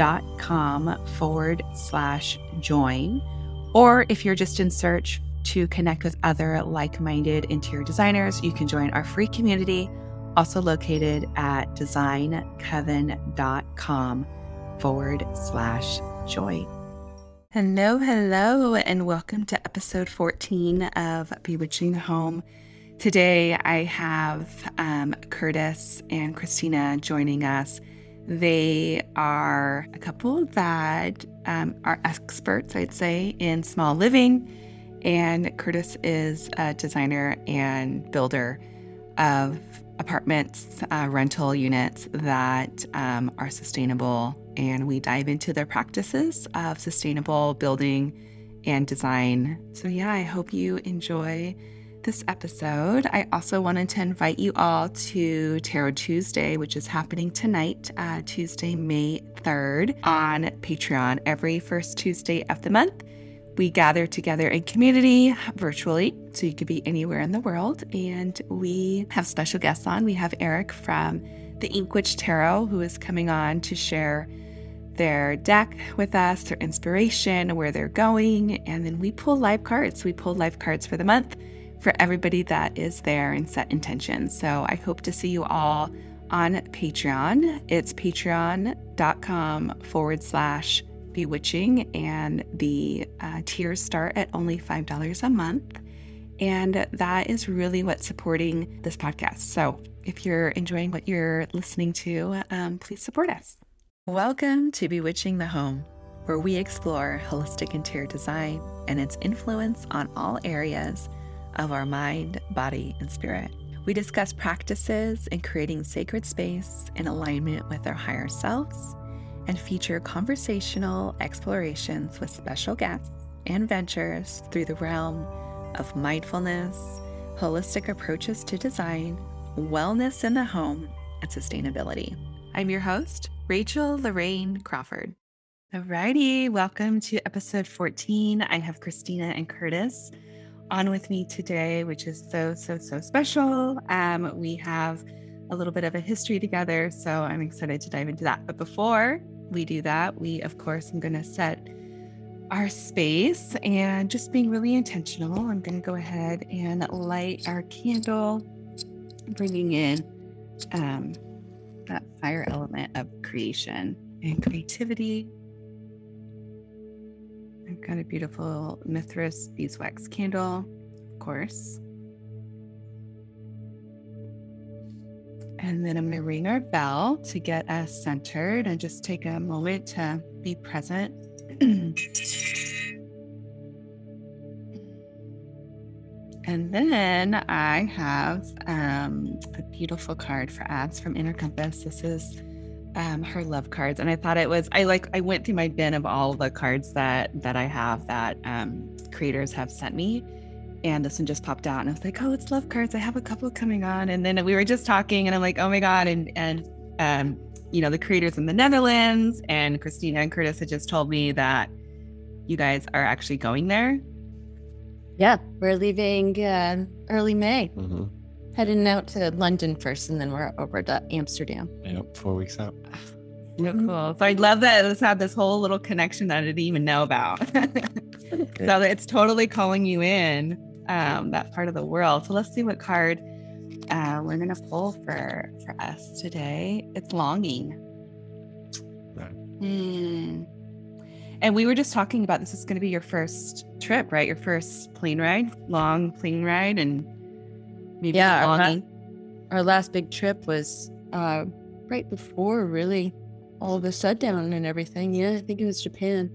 designcoven.com forward slash join. Or if you're just in search to connect with other like minded interior designers, you can join our free community, also located at designcoven.com forward slash join. Hello, hello, and welcome to episode 14 of Bewitching the Home. Today I have um, Curtis and Christina joining us they are a couple that um, are experts, I'd say, in small living. And Curtis is a designer and builder of apartments, uh, rental units that um, are sustainable. And we dive into their practices of sustainable building and design. So, yeah, I hope you enjoy this episode. I also wanted to invite you all to Tarot Tuesday, which is happening tonight, uh, Tuesday, May 3rd, on Patreon. Every first Tuesday of the month, we gather together in community virtually, so you could be anywhere in the world. And we have special guests on. We have Eric from the Inkwitch Tarot, who is coming on to share their deck with us, their inspiration, where they're going. And then we pull live cards. We pull live cards for the month for everybody that is there and set intentions. So I hope to see you all on Patreon. It's patreon.com forward slash bewitching, and the uh, tiers start at only $5 a month. And that is really what's supporting this podcast. So if you're enjoying what you're listening to, um, please support us. Welcome to Bewitching the Home, where we explore holistic interior design and its influence on all areas of our mind, body, and spirit. We discuss practices in creating sacred space in alignment with our higher selves and feature conversational explorations with special guests and ventures through the realm of mindfulness, holistic approaches to design, wellness in the home, and sustainability. I'm your host, Rachel Lorraine Crawford. Alrighty, welcome to episode 14. I have Christina and Curtis on with me today, which is so, so, so special. Um, we have a little bit of a history together, so I'm excited to dive into that. But before we do that, we, of course, I'm going to set our space and just being really intentional. I'm going to go ahead and light our candle, bringing in um, that fire element of creation and creativity I've got a beautiful Mithras beeswax candle, of course. And then I'm going to ring our bell to get us centered and just take a moment to be present. and then I have um, a beautiful card for ads from Inner Compass. This is um, her love cards, and I thought it was I like I went through my bin of all the cards that that I have that um, creators have sent me, and this one just popped out, and I was like, oh, it's love cards. I have a couple coming on, and then we were just talking, and I'm like, oh my god, and and um, you know the creators in the Netherlands, and Christina and Curtis had just told me that you guys are actually going there. Yeah, we're leaving uh, early May. Mm-hmm heading out to London first, and then we're over to Amsterdam. Yep, four weeks out. So cool. So I love that it's had this whole little connection that I didn't even know about. so it's totally calling you in um, that part of the world. So let's see what card uh, we're gonna pull for for us today. It's longing. Right. Mm. And we were just talking about this is going to be your first trip, right? Your first plane ride, long plane ride, and Maybe yeah, our, our, last big trip was uh, right before really all the shutdown and everything. Yeah, I think it was Japan.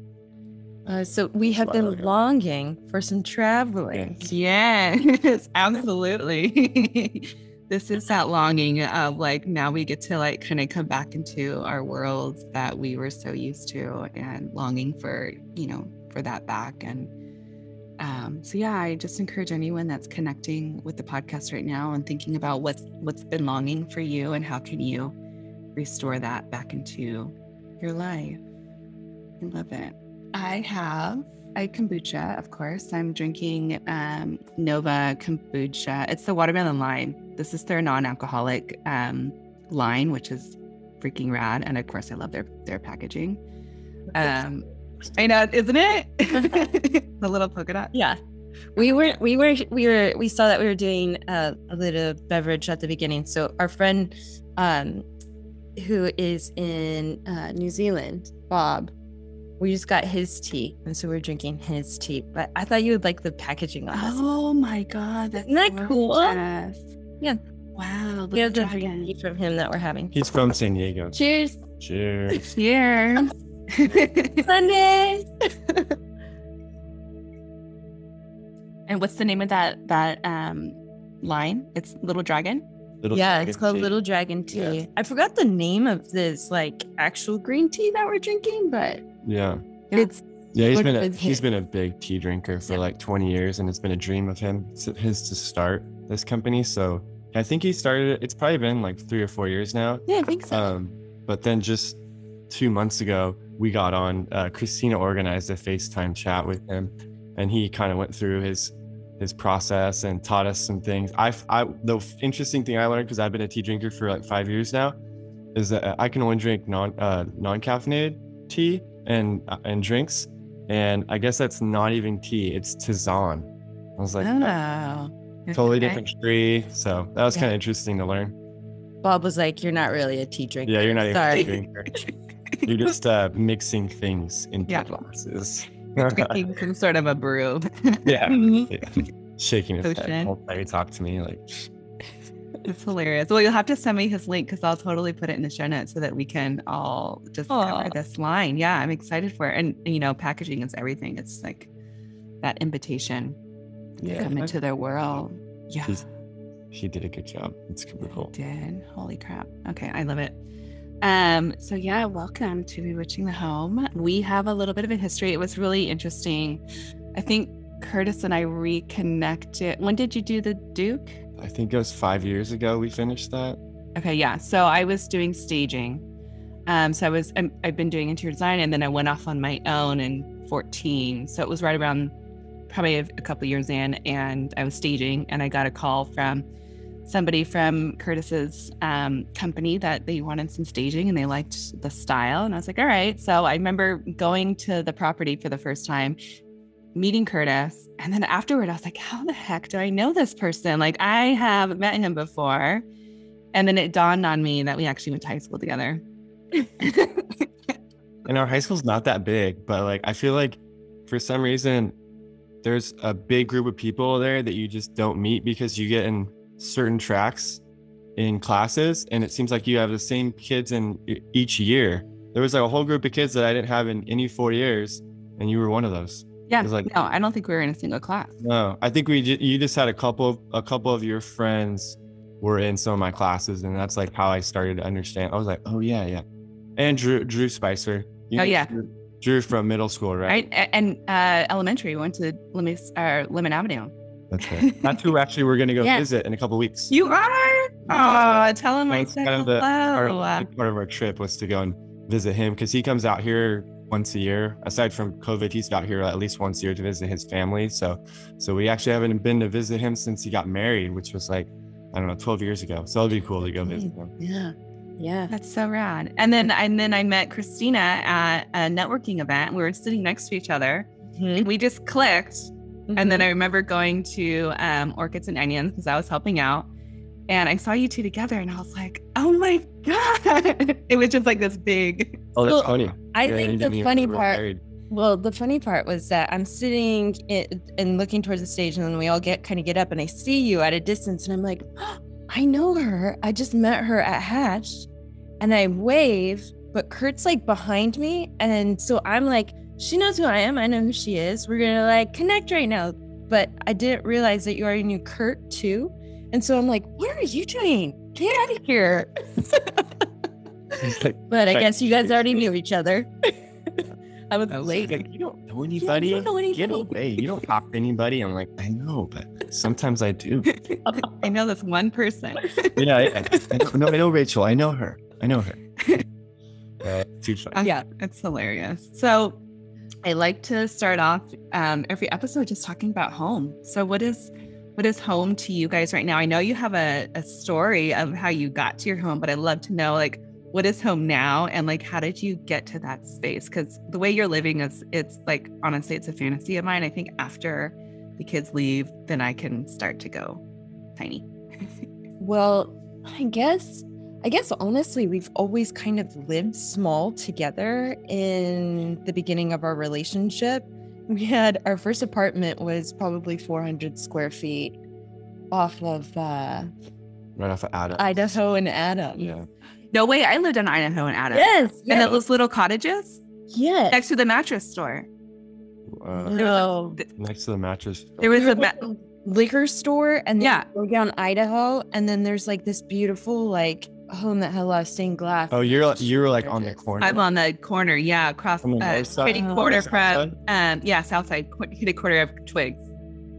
Uh, so we have been longing for some traveling. Yes, absolutely. this is that longing of like now we get to like kind of come back into our worlds that we were so used to and longing for, you know, for that back. And um, so yeah, I just encourage anyone that's connecting with the podcast right now and thinking about what's what's been longing for you and how can you restore that back into your life. I love it. I have a kombucha, of course. I'm drinking um, Nova kombucha. It's the watermelon lime. This is their non-alcoholic um, line, which is freaking rad. And of course, I love their their packaging. Um, I know, isn't it? the little polka dot. Yeah. We were, we were, we were, we saw that we were doing a little beverage at the beginning. So our friend, um, who is in uh, New Zealand, Bob, we just got his tea, and so we're drinking his tea. But I thought you would like the packaging on this. Oh my god, that's isn't that gorgeous. cool? Yeah. Wow. We have the tea from him that we're having. He's from San Diego. Cheers. Cheers. Cheers. Sundays. and what's the name of that that um line? It's Little Dragon. Little yeah, it's called tea. Little Dragon Tea. Yeah. I forgot the name of this like actual green tea that we're drinking, but yeah, it's yeah. He's been a, he's been a big tea drinker for yeah. like 20 years, and it's been a dream of him his to start this company. So I think he started it. It's probably been like three or four years now. Yeah, I think so. Um, but then just two months ago, we got on. Uh, Christina organized a FaceTime chat with him, and he kind of went through his his process and taught us some things. I, I the interesting thing I learned because I've been a tea drinker for like five years now is that I can only drink non uh, non caffeinated tea and uh, and drinks, and I guess that's not even tea; it's tisane. I was like, oh, totally okay. different tree. So that was yeah. kind of interesting to learn. Bob was like, "You're not really a tea drinker." Yeah, you're not Sorry. a tea drinker. you're just uh, mixing things in yeah. glasses. Drinking some sort of a brew. yeah. yeah. Shaking his Potion. head while he talked to me, like. It's hilarious. Well, you'll have to send me his link because I'll totally put it in the show notes so that we can all just Aww. cover this line. Yeah, I'm excited for it. And you know, packaging is everything. It's like that invitation yeah. to come into their world. Yeah. He's, he did a good job. It's super cool. He did. Holy crap. Okay, I love it. Um, so yeah, welcome to Bewitching the Home. We have a little bit of a history. It was really interesting. I think Curtis and I reconnected. When did you do the Duke? I think it was five years ago we finished that. Okay, yeah. So I was doing staging. Um, so I was i have been doing interior design, and then I went off on my own in 14. So it was right around probably a, a couple years in, and I was staging, and I got a call from somebody from Curtis's um, company that they wanted some staging and they liked the style. And I was like, all right. So I remember going to the property for the first time, meeting Curtis. And then afterward, I was like, how the heck do I know this person? Like, I have met him before. And then it dawned on me that we actually went to high school together. and our high school's not that big, but like, I feel like for some reason, there's a big group of people there that you just don't meet because you get in certain tracks in classes and it seems like you have the same kids in each year. There was like a whole group of kids that i didn't have in any four years and you were one of those. Yeah. Like no i don't think we were in a single class. No i think we you just had a couple of a couple of your friends were in some of my classes and that's like how i started to understand. I was like oh yeah yeah. And drew drew spicer. You oh yeah. Drew, drew, from middle school right? Right and uh elementary went to lemon, uh, lemon avenue that's right. That's who actually we're going to go yeah. visit in a couple weeks. You are? Oh, tell him I said kind of the, hello. Our, part of our trip was to go and visit him because he comes out here once a year. Aside from COVID, he's out here at least once a year to visit his family. So, so we actually haven't been to visit him since he got married, which was like I don't know, 12 years ago. So it'll be cool to go visit him. Yeah. Yeah. That's so rad. And then and then I met Christina at a networking event. We were sitting next to each other. Mm-hmm. We just clicked Mm-hmm. And then I mm-hmm. remember going to um, Orchids and Onions because I was helping out. And I saw you two together and I was like, oh my God. it was just like this big. Oh, that's well, funny. I yeah, think the funny part. Married. Well, the funny part was that I'm sitting in, and looking towards the stage, and then we all get kind of get up, and I see you at a distance, and I'm like, oh, I know her. I just met her at Hatch, and I wave, but Kurt's like behind me, and so I'm like, she knows who I am. I know who she is. We're gonna like connect right now. But I didn't realize that you already knew Kurt too. And so I'm like, what are you doing? Get out of here. but I guess you guys already knew each other. I was I was late. like, you don't know anybody. don't know Get away. You don't talk to anybody. I'm like, I know, but sometimes I do. I know this one person. yeah, I, I, know, no, I know Rachel. I know her. I know her. Uh, too funny. yeah, it's hilarious. So I like to start off um, every episode just talking about home. So what is what is home to you guys right now? I know you have a, a story of how you got to your home, but I'd love to know like what is home now and like how did you get to that space? Because the way you're living is it's like honestly, it's a fantasy of mine. I think after the kids leave, then I can start to go tiny. Well, I guess I guess honestly, we've always kind of lived small together in the beginning of our relationship. We had our first apartment was probably 400 square feet off of uh, Right off of Adam. Idaho and Adam. yeah. No way, I lived in Idaho and Adam. Yes. And yes. those little cottages yes. next to the mattress store. Uh, no. next to the mattress. There was a ma- liquor store and then Yeah. you go down Idaho and then there's like this beautiful like home that had a lot of stained glass. Oh, you're you're like on the corner. I'm on the corner, yeah, across On the uh, north side? kitty Oh. corner from um yeah, south side, qu- kitty corner of Twiggs,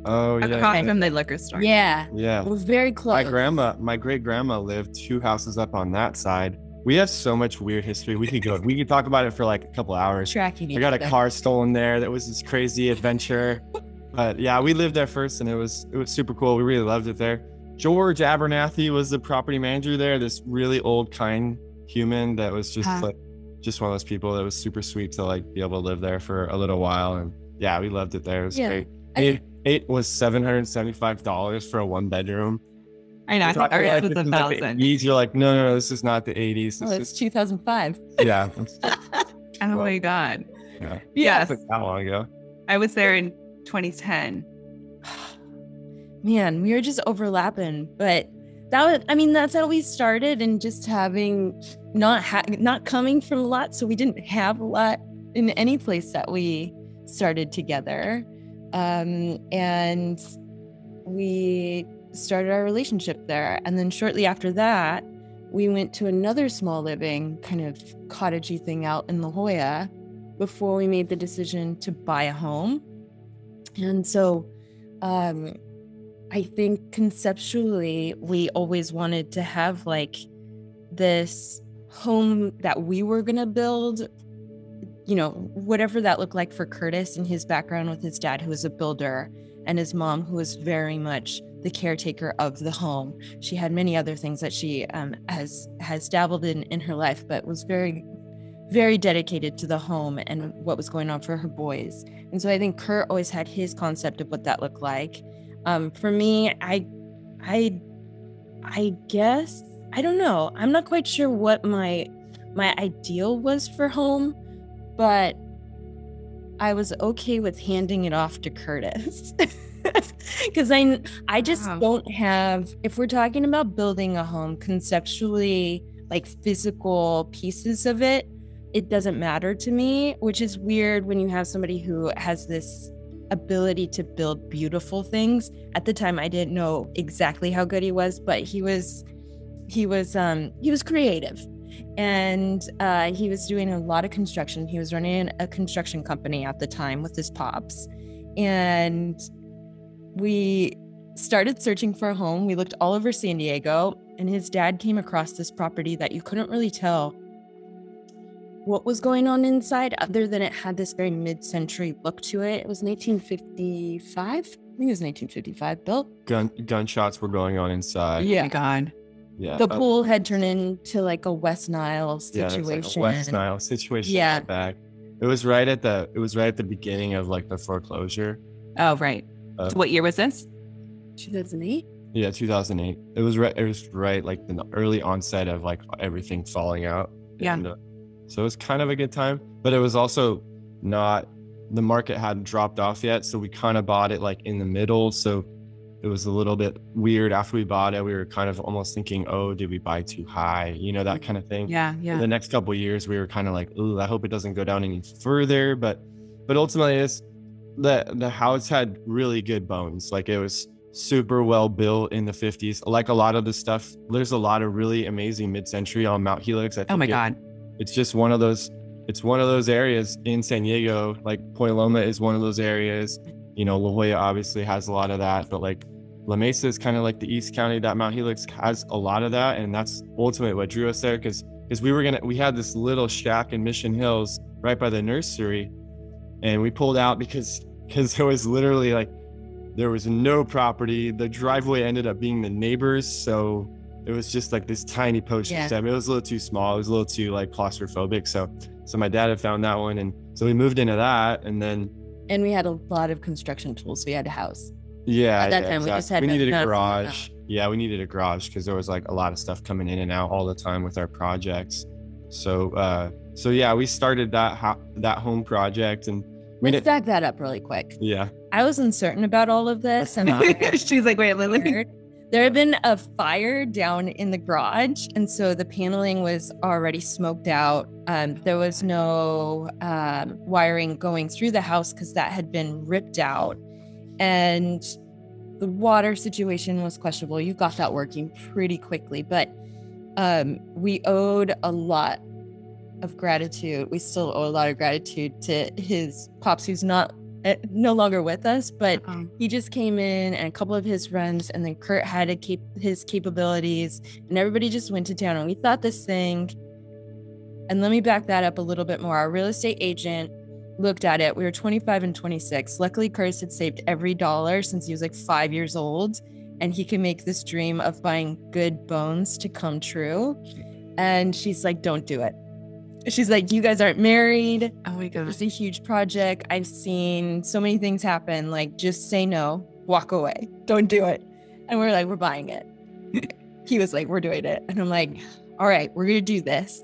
Oh yeah. across from the liquor store. Yeah. Yeah. It was very close. My grandma, my great grandma lived two houses up on that side. We have so much weird history. We could go. We could talk about it for like a couple hours. tracking I got a each car stolen there. That was this crazy adventure. But yeah, we lived there first, and it was it was super cool. We really loved it there. George Abernathy was the property manager there. This really old, kind human that was just Huh. like just one of those people that was super sweet to like be able to live there for a little while. And yeah, we loved it there. It was Yeah. great. It, it was seven hundred seventy five dollars for a one bedroom. I know. I thought ours was a like thousand. 80s, You're like, no, no, no, this is not the 80s. Oh, it's is, 2005. yeah. Oh my god. yeah. Yes, That's How long ago? I was there in 2010. Man, we were just overlapping, but that was I mean, that's how we started and just having not ha- not coming from a lot, so we didn't have a lot in any place that we started together. Um and we started our relationship there. And then shortly after that, we went to another small living kind of cottagey thing out in La Jolla before we made the decision to buy a home. And so um I think conceptually we always wanted to have like this home that we were going to build you know whatever that looked like for Curtis and his background with his dad who was a builder and his mom who was very much the caretaker of the home. She had many other things that she um, has has dabbled in in her life but was very very dedicated to the home and what was going on for her boys. And so i think kurt always had his concept of what that looked like um, for me i i i guess i don't know i'm not quite sure what my my ideal was for home but i was okay with handing it off to curtis because i i just Wow. don't have if we're talking about building a home conceptually like physical pieces of it it doesn't matter to me which is weird when you have somebody who has this ability to build beautiful things. At the time i didn't know exactly how good he was but he was he was um he was creative. And uh he was doing a lot of construction. He was running a construction company at the time with his pops. And we started searching for a home. We looked all over san diego and his dad came across this property that you couldn't really tell what was going on inside other than it had this very mid-century look to it it was 1955 i think it was 1955 built Gun gunshots were going on inside. Oh my god. Yeah. the uh, pool had turned into like a west nile situation there's like a West Nile situation. Yeah. Yeah. Back. It was right at the. It was right at the beginning of like the foreclosure. Oh right. Uh, so what year was this? 2008 Yeah, 2008. It was right. It was right like the early onset of like everything falling out. Yeah. And, uh, so it was kind of a good time, but it was also not. The market hadn't dropped off yet, so we kind of bought it like in the middle. So it was a little bit weird after we bought it. We were kind of almost thinking, "Oh, did we buy too high?" You know that kind of thing. Yeah, yeah. the next couple of years we were kind of like oh i hope it doesn't go down any further but but ultimately it's the the house had really good bones like it was super well built in the 50s like a lot of the stuff there's a lot of really amazing mid-century on mount helix I Oh my it- god. It's just one of those it's one of those areas in San Diego. Like Point Loma is one of those areas. You know, La Jolla obviously has a lot of that, but like La Mesa is kind of like the East County that Mount Helix has a lot of that, and that's ultimately what drew us there because because we were gonna we had this little shack in Mission Hills right by the nursery, and we pulled out because because there was literally like there was no property. The driveway ended up being the neighbors, so it was just like this tiny post yeah. It was a little too small. It was a little too like claustrophobic. So so my dad had found that one, and so we moved into that, and then and we had a lot of construction tools. We had a house. Yeah, at that yeah, time exactly. we just had we needed a garage. Yeah, we needed a garage because there was like a lot of stuff coming in and out all the time with our projects. So uh so yeah, we started that ho- that home project and we Let's back that up really quick. Yeah. I was uncertain about all of this and she's like, wait, Lily. There had been a fire down in the garage, and so the paneling was already smoked out. Um, there was no um, wiring going through the house because that had been ripped out, and the water situation was questionable. You got that working pretty quickly, but um, we owed a lot of gratitude. We still owe a lot of gratitude to his pops, who's not no longer with us, but um, he just came in and a couple of his friends, and then Kurt had to keep his capabilities, and everybody just went to town. And we thought this thing, and let me back that up a little bit more. Our real estate agent looked at it. We were 25 and 26. Luckily, Curtis had saved every dollar since he was like five years old, and he can make this dream of buying good bones to come true. And she's like, don't do it She's like, You guys aren't married. Oh my God. It's a huge project. I've seen so many things happen. Like, just say no, walk away. Don't do it. And we're like, We're buying it. he was like, We're doing it. And I'm like, All right, we're going to do this.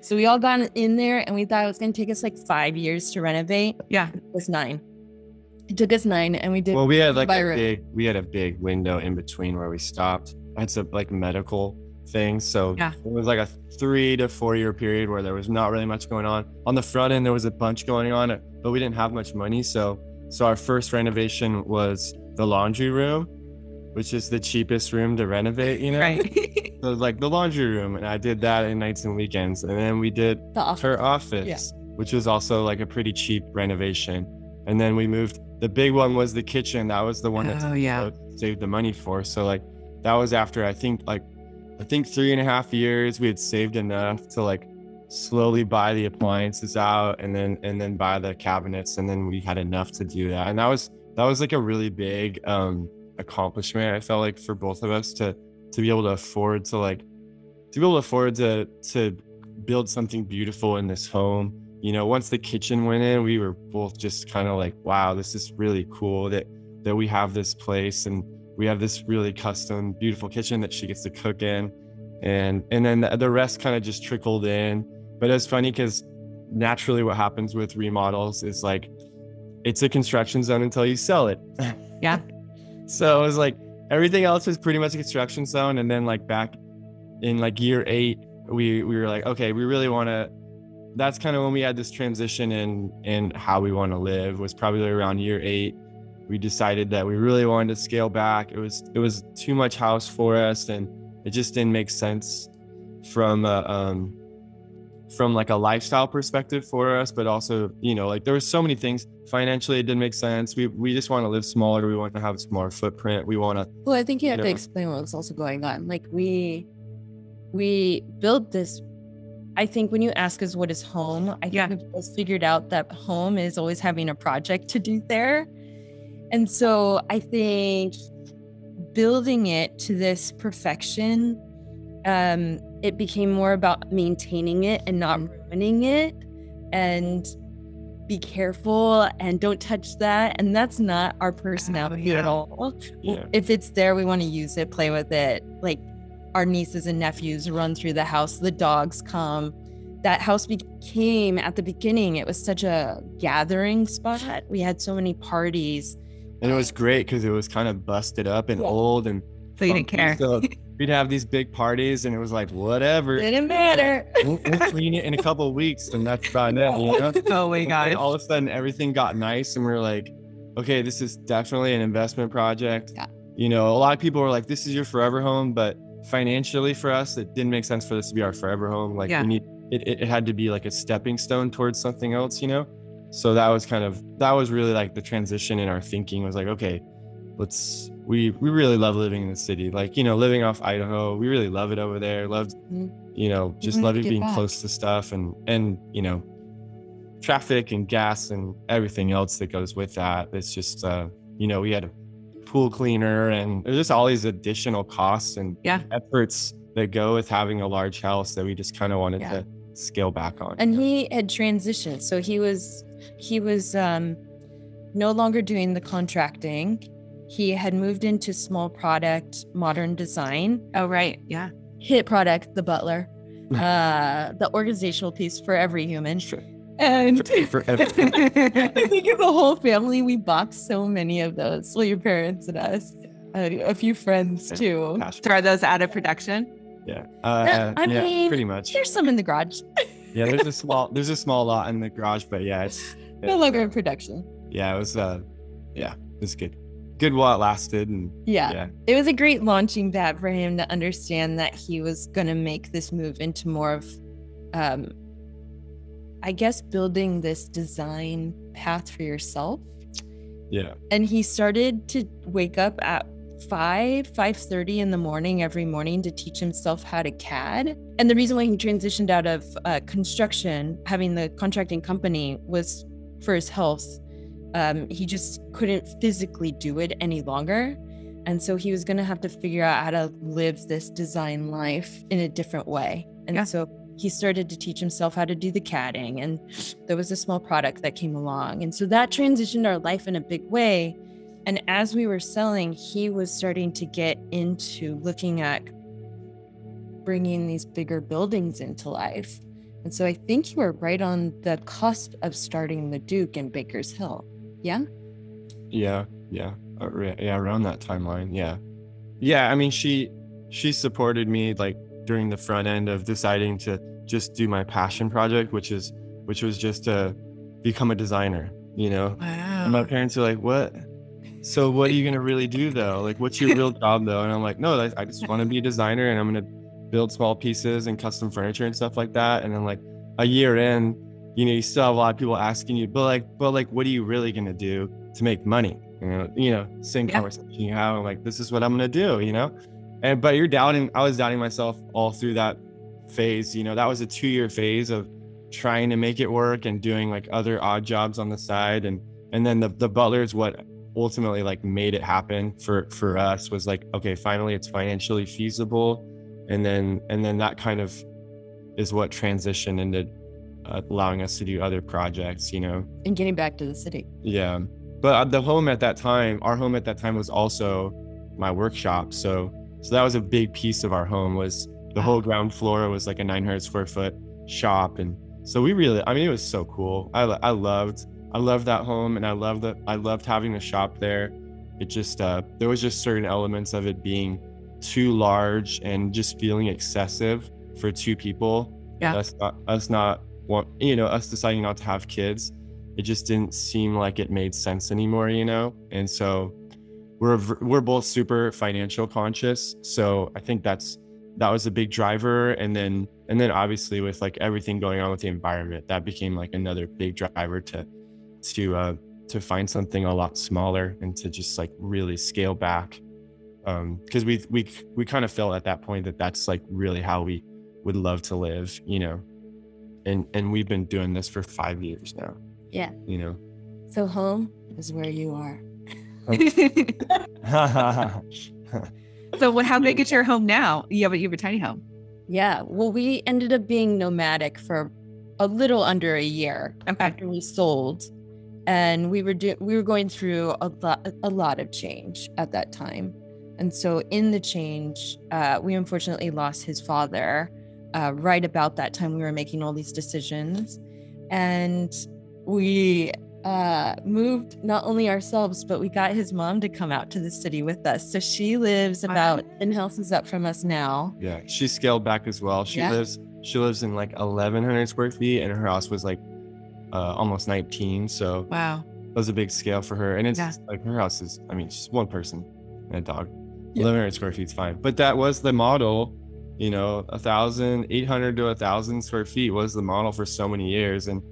So we all got in there and we thought it was going to take us like five years to renovate. Yeah. It was nine. It took us nine and we did. Well, we had like a room. big, we had a big window in between where we stopped. I had some like medical things. So yeah. it was like a three to four year period where there was not really much going on. On the front end, there was a bunch going on, but we didn't have much money. So so our first renovation was the laundry room, which is the cheapest room to renovate, you know? Right. so like the laundry room. And I did that in nights and weekends. And then we did office. her office, yeah. which was also like a pretty cheap renovation. And then we moved the big one was the kitchen. That was the one that oh, yeah. saved the money for. So like that was after I think like I think three and a half years we had saved enough to like slowly buy the appliances out and then and then buy the cabinets and then we had enough to do that. And that was that was like a really big um accomplishment I felt like for both of us to to be able to afford to like to be able to afford to to build something beautiful in this home. You know once the kitchen went in we were both just kind of like wow this is really cool that that we have this place. And we have this really custom beautiful kitchen that she gets to cook in. And and then the, the rest kind of just trickled in. But it's funny because naturally what happens with remodels is like it's a construction zone until you sell it. Yeah. So it was like everything else was pretty much a construction zone. And then like back in like year eight we we were like okay we really want to that's kind of when we had this transition in in how we want to live was probably around year eight we decided that we really wanted to scale back. It was it was too much house for us, and it just didn't make sense from a, um, from like a lifestyle perspective for us. But also, you know, like there were so many things financially it didn't make sense. We we just want to live smaller. We want to have a smaller footprint. We want to. Well, I think you have you know, to explain what was also going on. Like we we built this I think when you ask us what is home, I think yeah. we've figured out that home is always having a project to do there. And so I think building it to this perfection, um, it became more about maintaining it and not ruining it and be careful and don't touch that. And that's not our personality oh, yeah. at all. Yeah. If it's there, we want to use it, play with it. Like our nieces and nephews run through the house, the dogs come. That house became at the beginning, it was such a gathering spot. We had so many parties and it was great because it was kind of busted up and yeah. old and so you didn't care. So we'd have these big parties and it was like whatever. Didn't matter. we'll, we'll clean it in a couple of weeks and that's about it. You know? oh my god! And all of a sudden everything got nice and we are like, okay, this is definitely an investment project. Yeah. You know, a lot of people were like, this is your forever home, but financially for us, it didn't make sense for this to be our forever home. Like yeah. we need it, it had to be like a stepping stone towards something else, you know? So that was kind of that was really like the transition in our thinking was like, okay, let's we we really love living in the city. Like, you know, living off Idaho, we really love it over there. Loved, mm-hmm. you know, just loving being back. close to stuff and and you know, traffic and gas and everything else that goes with that. It's just uh, you know, we had a pool cleaner and there's just all these additional costs and yeah. efforts that go with having a large house that we just kind of wanted yeah. to scale back on. And he had transitioned. So he was he was um no longer doing the contracting. He had moved into small product, modern design. Oh right. Yeah. Hit product, the butler. uh the organizational piece for every human. Sure. And for, for. I think of the whole family, we bought so many of those. Well, your parents and us, uh, a few friends too. Throw those out of production. Yeah. Uh, I yeah, mean, pretty much. There's some in the garage. yeah, there's a small there's a small lot in the garage, but yeah, it's, no longer in production. Yeah, it was uh yeah, it was good. Good while it lasted and yeah. yeah. It was a great launching pad for him to understand that he was gonna make this move into more of um I guess building this design path for yourself. Yeah. And he started to wake up at 5 5.30 in the morning every morning to teach himself how to cad. And the reason why he transitioned out of uh, construction having the contracting company was for his health. Um, he just couldn't physically do it any longer. And so he was going to have to figure out how to live this design life in a different way. And yeah. so he started to teach himself how to do the CADing and there was a small product that came along. And so that transitioned our life in a big way and as we were selling, he was starting to get into looking at bringing these bigger buildings into life. And so I think you were right on the cusp of starting the Duke in Banker's Hill. Yeah? Yeah, yeah. Uh, yeah, around that timeline. Yeah. Yeah, I mean she she supported me like during the front end of deciding to just do my passion project, which is which was just to become a designer, you know. Wow. And my parents were like, "What? So what are you gonna really do though? Like, what's your real job though? And I'm like, no, I just want to be a designer and I'm gonna build small pieces and custom furniture and stuff like that. And then like a year in, you know, you still have a lot of people asking you, but like, but like, what are you really gonna do to make money? You know, you know, same yeah. conversation you have. I'm like, this is what I'm gonna do, you know. And but you're doubting. I was doubting myself all through that phase. You know, that was a two year phase of trying to make it work and doing like other odd jobs on the side and and then the the butler is what ultimately like made it happen for for us was like okay finally it's financially feasible. And then and then that kind of is what transitioned into uh, allowing us to do other projects you know? And getting back to the city. Yeah. But uh, the home at that time our home at that time was also my workshop. So so that was a big piece of our home was the whole ground floor was like a 900 square foot shop. And so we really i mean it was so cool. I, I loved I loved that home and I loved that I loved having the shop there. It just uh, there was just certain elements of it being too large and just feeling excessive for two people. Yeah. Us not us not want you know, us deciding not to have kids. It just didn't seem like it made sense anymore, you know? And so we're we're both super financial conscious. So I think that's that was a big driver. And then and then obviously with like everything going on with the environment, that became like another big driver to to uh, to find something a lot smaller and to just like really scale back because um, we we we kind of felt at that point that that's like really how we would love to live you know? And and we've been doing this for five years now. Yeah. You know? So home is where you are. So what how big is your home now? You have a, you have a tiny home. Yeah. Well we ended up being nomadic for a little under a year okay. after we sold and we were do- we were going through a lot a lot of change at that time. And so in the change uh, we unfortunately lost his father uh, right about that time we were making all these decisions. And we uh, moved not only ourselves but we got his mom to come out to the city with us. So she lives about 10 houses up from us now. Yeah she scaled back as well. She yeah. lives she lives in like 1100 square feet and her house was like uh, almost 19. So wow, that was a big scale for her. And it's yeah. like her house is, I mean, she's one person and a dog. Yeah. 1100 square feet is fine. But that was the model you know, a thousand, eight hundred to a thousand square feet was the model for so many years, and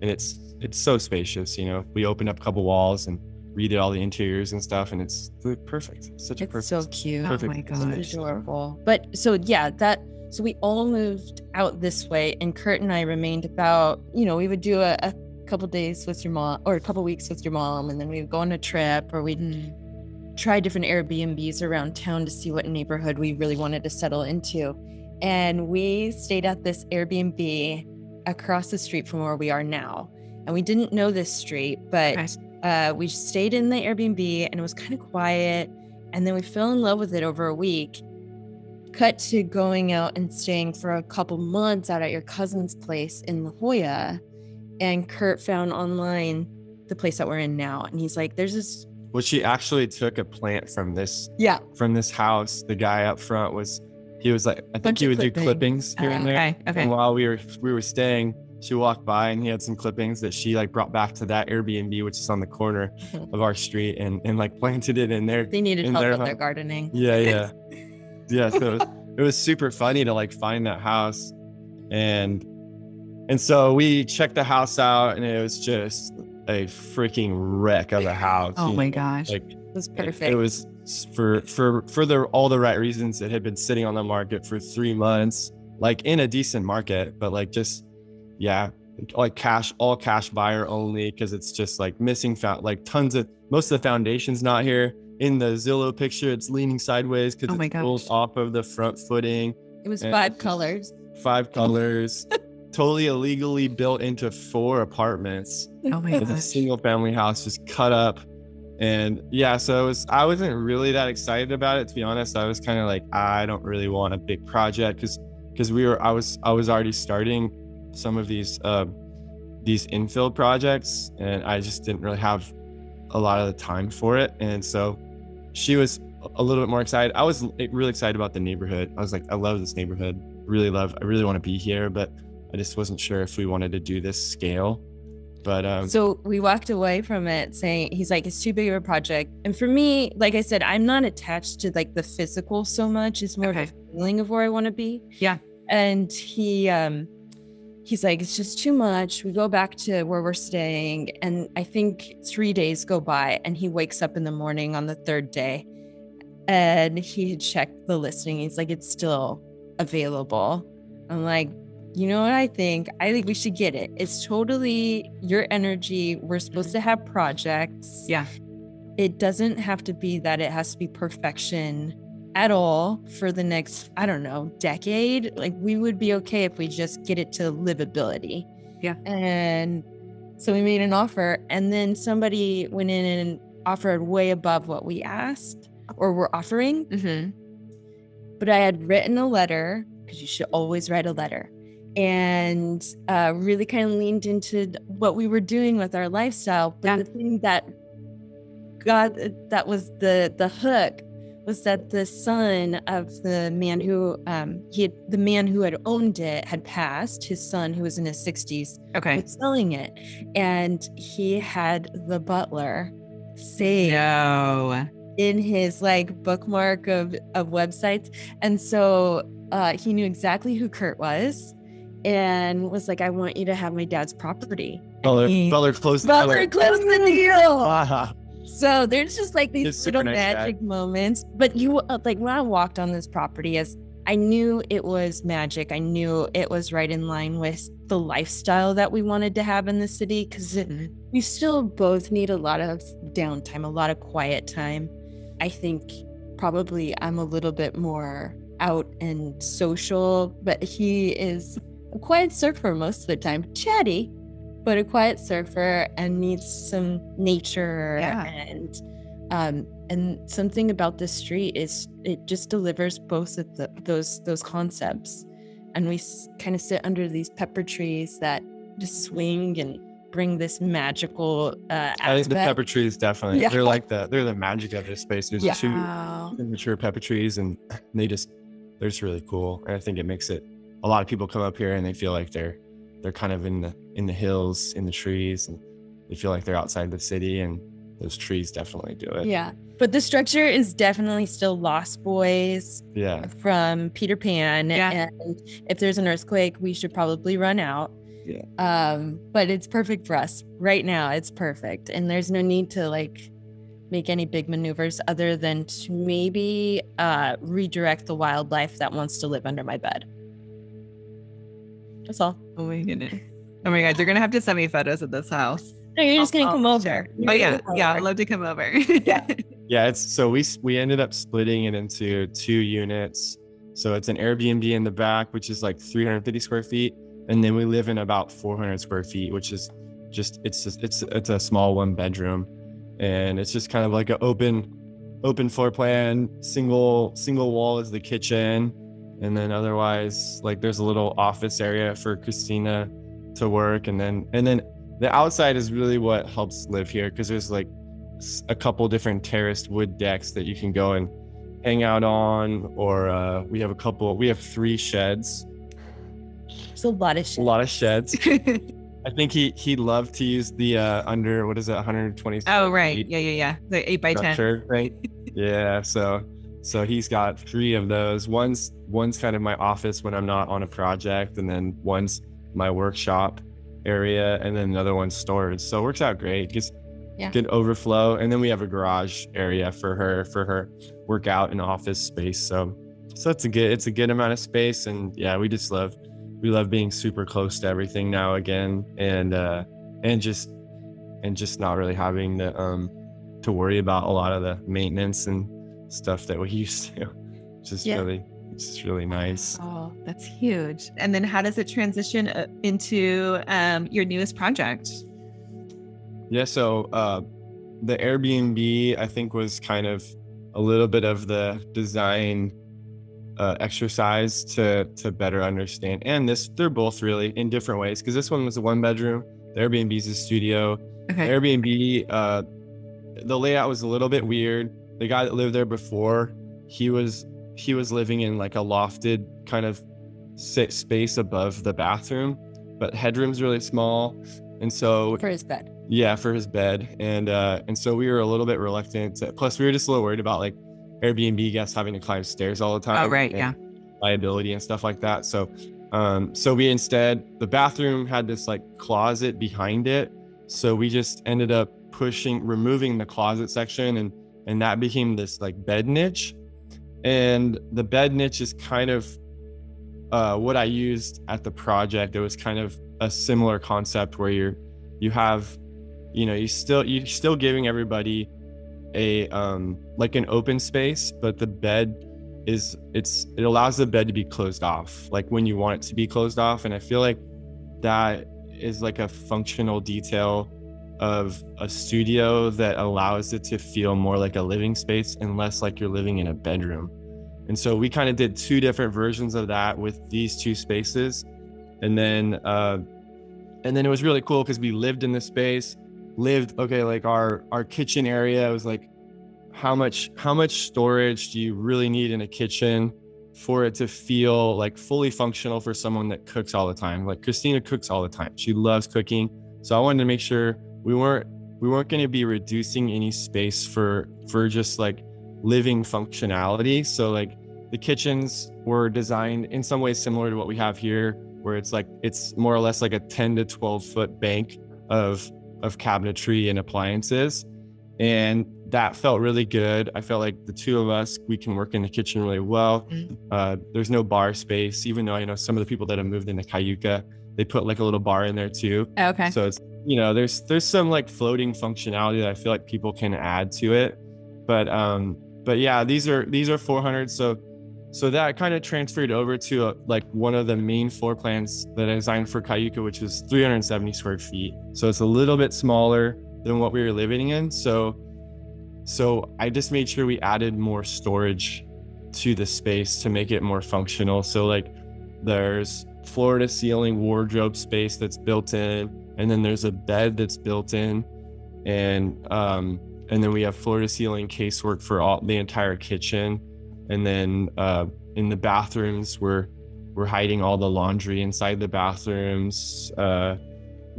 and it's it's so spacious. You know, we opened up a couple walls and redid all the interiors and stuff, and it's perfect. such a it's perfect. so cute. Perfect. Oh my destination. gosh. It's adorable. But so yeah, that so we all moved out this way, and Kurt and I remained about. You know, we would do a, a couple days with your mom, or a couple weeks with your mom, and then we would go on a trip, or we'd Mm. try different Airbnbs around town to see what neighborhood we really wanted to settle into. And we stayed at this Airbnb across the street from where we are now. And we didn't know this street, but uh, we stayed in the Airbnb and it was kind of quiet. And then we fell in love with it over a week. Cut to going out and staying for a couple months out at your cousin's place in La Jolla. And Kurt found online the place that we're in now. And he's like, there's this. Well, she actually took a plant from this Yeah. from this house. The guy up front was he was like I think Bunch he would do clippings. here and there. Okay. Okay. And while we were we were staying, she walked by and he had some clippings that she like brought back to that Airbnb, which is on the corner of our street, and and like planted it in there. They needed In help their with their gardening. Yeah, yeah, yeah. So it was, it was super funny to like find that house, and and so we checked the house out, and it was just a freaking wreck of a house. Oh my know, gosh. Like It was perfect. It, was for for for the all the right reasons. It had been sitting on the market for three months, like in a decent market, but like just yeah, like cash, all cash buyer only because it's just like missing found like tons of most of the foundation's not here. In the Zillow picture, it's leaning sideways because Oh my it pulls off of the front footing. it was and five colors. Five colors, totally illegally built into four apartments oh my God. it's a single family house just cut up and yeah so it was i wasn't really that excited about it to be honest i was kind of like i don't really want a big project because because we were i was i was already starting some of these uh these infill projects and i just didn't really have a lot of the time for it and so she was a little bit more excited i was really excited about the neighborhood i was like i love this neighborhood really love i really want to be here but i just wasn't sure if we wanted to do this scale but um So we walked away from it saying, he's like, it's too big of a project. And for me, like I said, I'm not attached to like the physical so much. It's more of a feeling of where I want to be. Yeah. And he, um, he's like, it's just too much. We go back to where we're staying. And I think three days go by and he wakes up in the morning on the third day and he had checked the listing. He's like, it's still available. I'm like, you know what I think? I think we should get it. It's totally your energy. We're supposed to have projects. Yeah. It doesn't have to be that it has to be perfection at all for the next, I don't know, decade. Like we would be okay if we just get it to livability. Yeah. And so we made an offer and then somebody went in and offered way above what we asked or were offering hmm but I had written a letter because you should always write a letter and uh, really kind of leaned into what we were doing with our lifestyle. But Yeah. the thing that God, that was the the hook was that the son of the man who um, he had the man who had owned it had passed. His son, who was in his sixties, Okay. was selling it, and he had the butler say No. in his like bookmark of of websites and so uh he knew exactly who kurt was and was like i want you to have my dad's property Butler, He- Butler closed the butler Butler. closed the deal Ah, so there's just like these It's little nice guy. magic moments but you uh, like when i walked on this property as i knew it was magic i knew it was right in line with the lifestyle that we wanted to have in the city because Mhm. we still both need a lot of downtime, a lot of quiet time. I think probably I'm a little bit more out and social, but he is a quiet surfer most of the time, chatty, but a quiet surfer and needs some nature Yeah. and um and something about this street is it just delivers both of the, those those concepts and we kind of sit under these pepper trees that just swing and bring this magical uh I think the pepper trees definitely Yeah. they're like the they're the magic of this space. There's Yeah. two Wow. mature pepper trees and they just they're just really cool. And I think it makes it a lot of people come up here and they feel like they're they're kind of in the in the hills, in the trees, and they feel like they're outside the city and those trees definitely do it. Yeah. But the structure is definitely still Lost Boys Yeah. from Peter Pan. Yeah. And if there's an earthquake, we should probably run out. Yeah. Um, but it's perfect for us. Right now, it's perfect. And there's no need to like make any big maneuvers other than to maybe uh redirect the wildlife that wants to live under my bed. That's all. Oh my goodness. Oh my god, you're gonna have to send me photos of this house. No, you're just gonna I'll come oh, over. share. You're Oh gonna yeah, come yeah. I'd love to come over. Yeah. Yeah, it's so we we ended up splitting it into two units. So it's an Airbnb in the back, which is like 350 square feet, and then we live in about 400 square feet, which is just it's just, it's it's a small one bedroom, and it's just kind of like an open open floor plan. Single single wall is the kitchen, and then otherwise like there's a little office area for Christina to work, and then and then the outside is really what helps live here because there's like a couple different terraced wood decks that you can go and hang out on or uh, we have a couple we have three sheds. There's a lot of sheds a lot of sheds. i think he he loved to use the uh under what is it 120 oh right, yeah, yeah, yeah. The eight by ten. structure right? Yeah so so he's got three of those. One's one's kind of my office when i'm not on a project and then one's my workshop area and then another one's storage so it works out great just Yeah. good overflow and then we have a garage area for her for her workout and office space so so it's a good it's a good amount of space and yeah we just love we love being super close to everything now again and uh and just and just not really having to um to worry about a lot of the maintenance and stuff that we used to Just Yeah. really it's really nice Oh, that's huge. And then how does it transition uh, into um, your newest project? Yeah, so uh, the Airbnb I think was kind of a little bit of the design uh, exercise to to better understand. And this they're both really in different ways because this one was a one bedroom. The Airbnb is a studio. Okay. Airbnb, uh, the layout was a little bit weird. The guy that lived there before, he was he was living in like a lofted kind of space above the bathroom, but headroom's really small, and so for his bed. yeah, for his bed, and uh, and so we were a little bit reluctant. To, plus, we were just a little worried about like Airbnb guests having to climb stairs all the time. Oh right, yeah. liability and stuff like that. So, um, so we instead the bathroom had this like closet behind it, so we just ended up pushing, removing the closet section, and and that became this like bed niche, and the bed niche is kind of uh, what I used at the project. It was kind of a similar concept where you're you have you know you still you're still giving everybody a um like an open space but the bed is it's it allows the bed to be closed off like when you want it to be closed off and i feel like that is like a functional detail of a studio that allows it to feel more like a living space and less like you're living in a bedroom. And so we kind of did two different versions of that with these two spaces. And then uh and then it was really cool because we lived in this space lived okay like our our kitchen area was like how much how much storage do you really need in a kitchen for it to feel like fully functional for someone that cooks all the time? Like christina cooks all the time. She loves cooking. So i wanted to make sure we weren't we weren't going to be reducing any space for for just like living functionality. So like the kitchens were designed in some ways similar to what we have here where it's like it's more or less like a 10 to 12 foot bank of of cabinetry and appliances and that felt really good i felt like the two of us we can work in the kitchen really well Mm. uh, there's no bar space even though i know some of the people that have moved into cayuca they put like a little bar in there too Okay. so it's you know there's there's some like floating functionality that i feel like people can add to it but um but yeah these are these are 400 so so that kind of transferred over to uh like one of the main floor plans that I designed for Cayuca, which is 370 square feet. So it's a little bit smaller than what we were living in. So, so I just made sure we added more storage to the space to make it more functional. So like, there's floor to ceiling wardrobe space that's built in, and then there's a bed that's built in, and um, and then we have floor to ceiling casework for all the entire kitchen and then uh, in the bathrooms we're we're hiding all the laundry inside the bathrooms uh,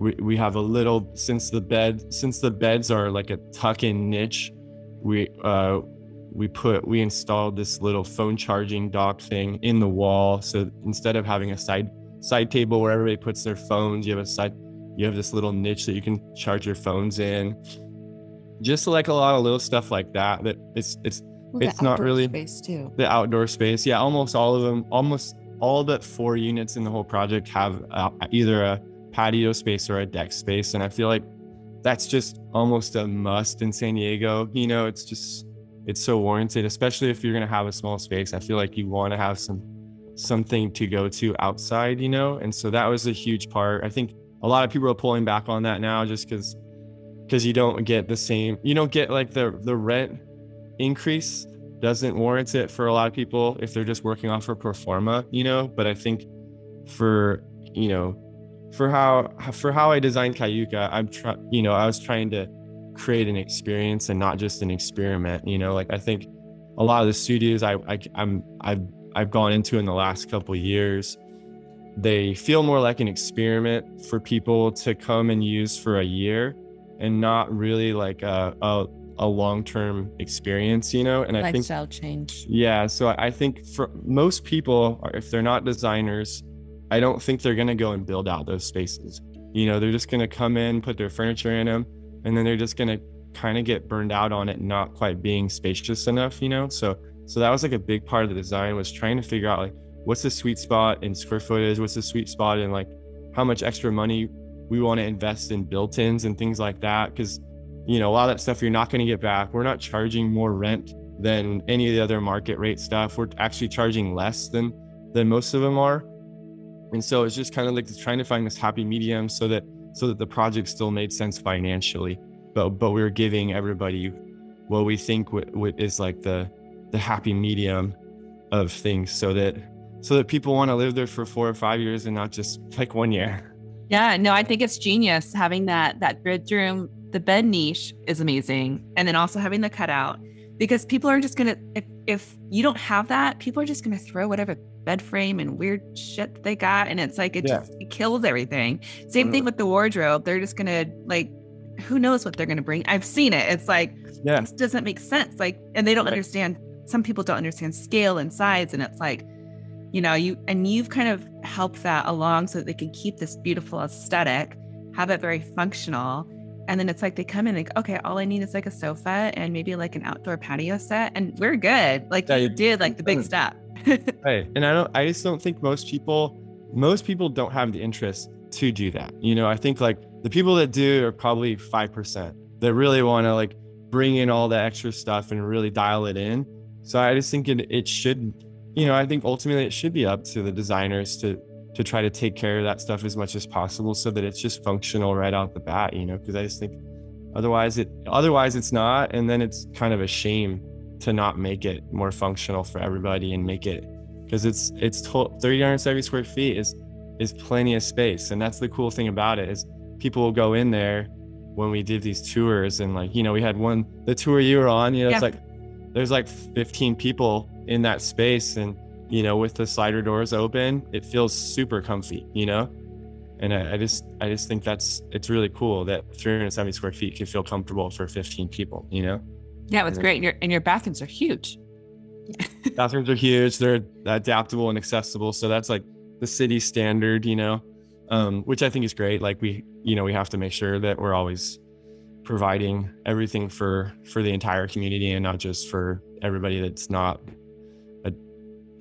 we, we have a little since the bed since the beds are like a tuck-in niche we uh we put we installed this little phone charging dock thing in the wall. So instead of having a side side table where everybody puts their phones you have a side you have this little niche that you can charge your phones in. Just like a lot of little stuff like that that it's it's Well, It's the not outdoor really- space too. the outdoor space. Yeah almost all of them almost all but four units in the whole project have uh, either a patio space or a deck space and i feel like that's just almost a must in san diego. You know it's just it's so warranted especially if you're going to have a small space. I feel like you want to have some something to go to outside you know? And so that was a huge part. I think a lot of people are pulling back on that now just because because you don't get the same you don't get like the the rent increase doesn't warrant it for a lot of people if they're just working off a pro forma, you know. But I think for you know, for how for how I designed Cayuca, I'm trying, you know, I was trying to create an experience and not just an experiment. You know, like I think a lot of the studios I, I I'm I've I've gone into in the last couple of years, they feel more like an experiment for people to come and use for a year, and not really like a a, a long term experience. You know, and I think Lifestyle change. yeah, so I think for most people, if they're not designers, I don't think they're gonna go and build out those spaces. You know, they're just gonna come in, put their furniture in them, and then they're just gonna kind of get burned out on it not quite being spacious enough. You know, so so that was like a big part of the design was trying to figure out like what's the sweet spot in square footage, what's the sweet spot in like how much extra money we want to invest in built-ins and things like that? Because you know a lot of that stuff you're not going to get back. We're not charging more rent than any of the other market rate stuff. We're actually charging less than than most of them are and so it's just kind of like trying to find this happy medium so that so that the project still made sense financially but but we were giving everybody what we think w- w- is like the the happy medium of things so that so that people want to live there for four or five years and not just like one year. Yeah, no, I think it's genius. Having that that bedroom. The bed niche is amazing, and then also having the cutout because people are just gonna if, if you don't have that, people are just gonna throw whatever bed frame and weird shit that they got, and it's like it Yeah. just it kills everything. Same thing mm. with the wardrobe; they're just gonna like, who knows what they're gonna bring? I've seen it. It's like yeah this doesn't make sense. Like, and they don't Right. understand. Some people don't understand scale and size, and it's like, you know, you and you've kind of helped that along so that they can keep this beautiful aesthetic, have it very functional, and then it's like they come in like, okay, all I need is like a sofa and maybe like an outdoor patio set, and we're good. Like Yeah, you did like the big step. right and i don't i just don't think most people most people don't have the interest to do that you know i think like the people that do are probably 5% that really want to like bring in all the extra stuff and really dial it in so i just think it, it should you know i think ultimately it should be up to the designers to to try to take care of that stuff as much as possible so that it's just functional right out the bat you know because i just think otherwise it otherwise it's not and then it's kind of a shame to not make it more functional for everybody and make it because it's it's to- 370 square feet is is plenty of space. And that's the cool thing about it is people will go in there when we did these tours and like you know we had one the tour you were on you know it's like there's like 15 people in that space and you know with the slider doors open it feels super comfy you know? And I, I just i just think that's it's really cool that 370 square feet can feel comfortable for 15 people you know? Yeah, it's great. And your and your bathrooms are huge. bathrooms are huge. They're adaptable and accessible. So that's like the city standard you know? Um, which i think is great. Like we you know we have to make sure that we're always providing everything for for the entire community and not just for everybody that's not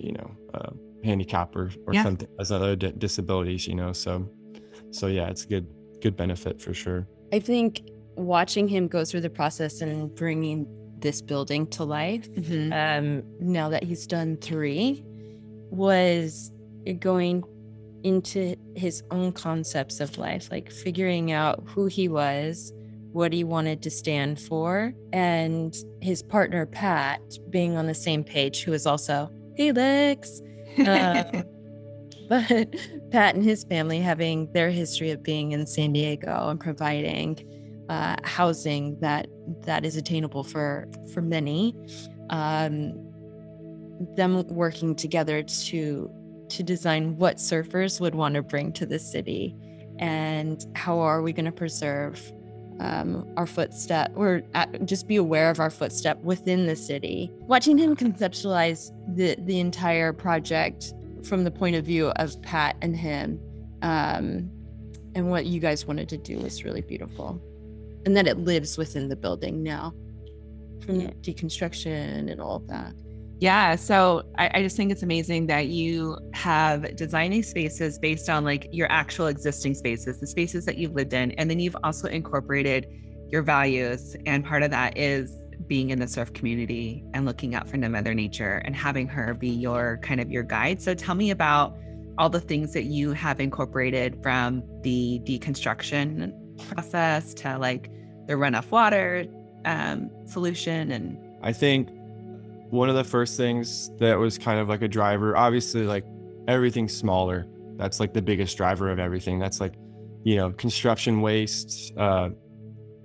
you know a handicap or, or Yeah. something as other di- disabilities you know so so yeah it's a good good benefit for sure I think watching him go through the process and bringing this building to life, um, now that he's done three, was going into his own concepts of life, like figuring out who he was, what he wanted to stand for, and his partner, Pat, being on the same page, who is also Helix. Uh, but Pat and his family having their history of being in San Diego and providing uh, housing that that is attainable for for many, um, them working together to to design what surfers would want to bring to the city, and how are we going to preserve um, our footstep or at, just be aware of our footstep within the city. Watching him conceptualize the the entire project from the point of view of Pat and him, um, and what you guys wanted to do was really beautiful, and that it lives within the building now, from yeah. deconstruction and all of that. Yeah. So I, I, just think it's amazing that you have designing spaces based on like your actual existing spaces, the spaces that you've lived in. And then you've also incorporated your values. And part of that is being in the surf community and looking out for the mother nature and having her be your kind of your guide. So tell me about all the things that you have incorporated from the deconstruction process to like the runoff water um, solution and I think one of the first things that was kind of like a driver, obviously, like everything's smaller. That's like the biggest driver of everything. That's like, you know, construction waste, uh,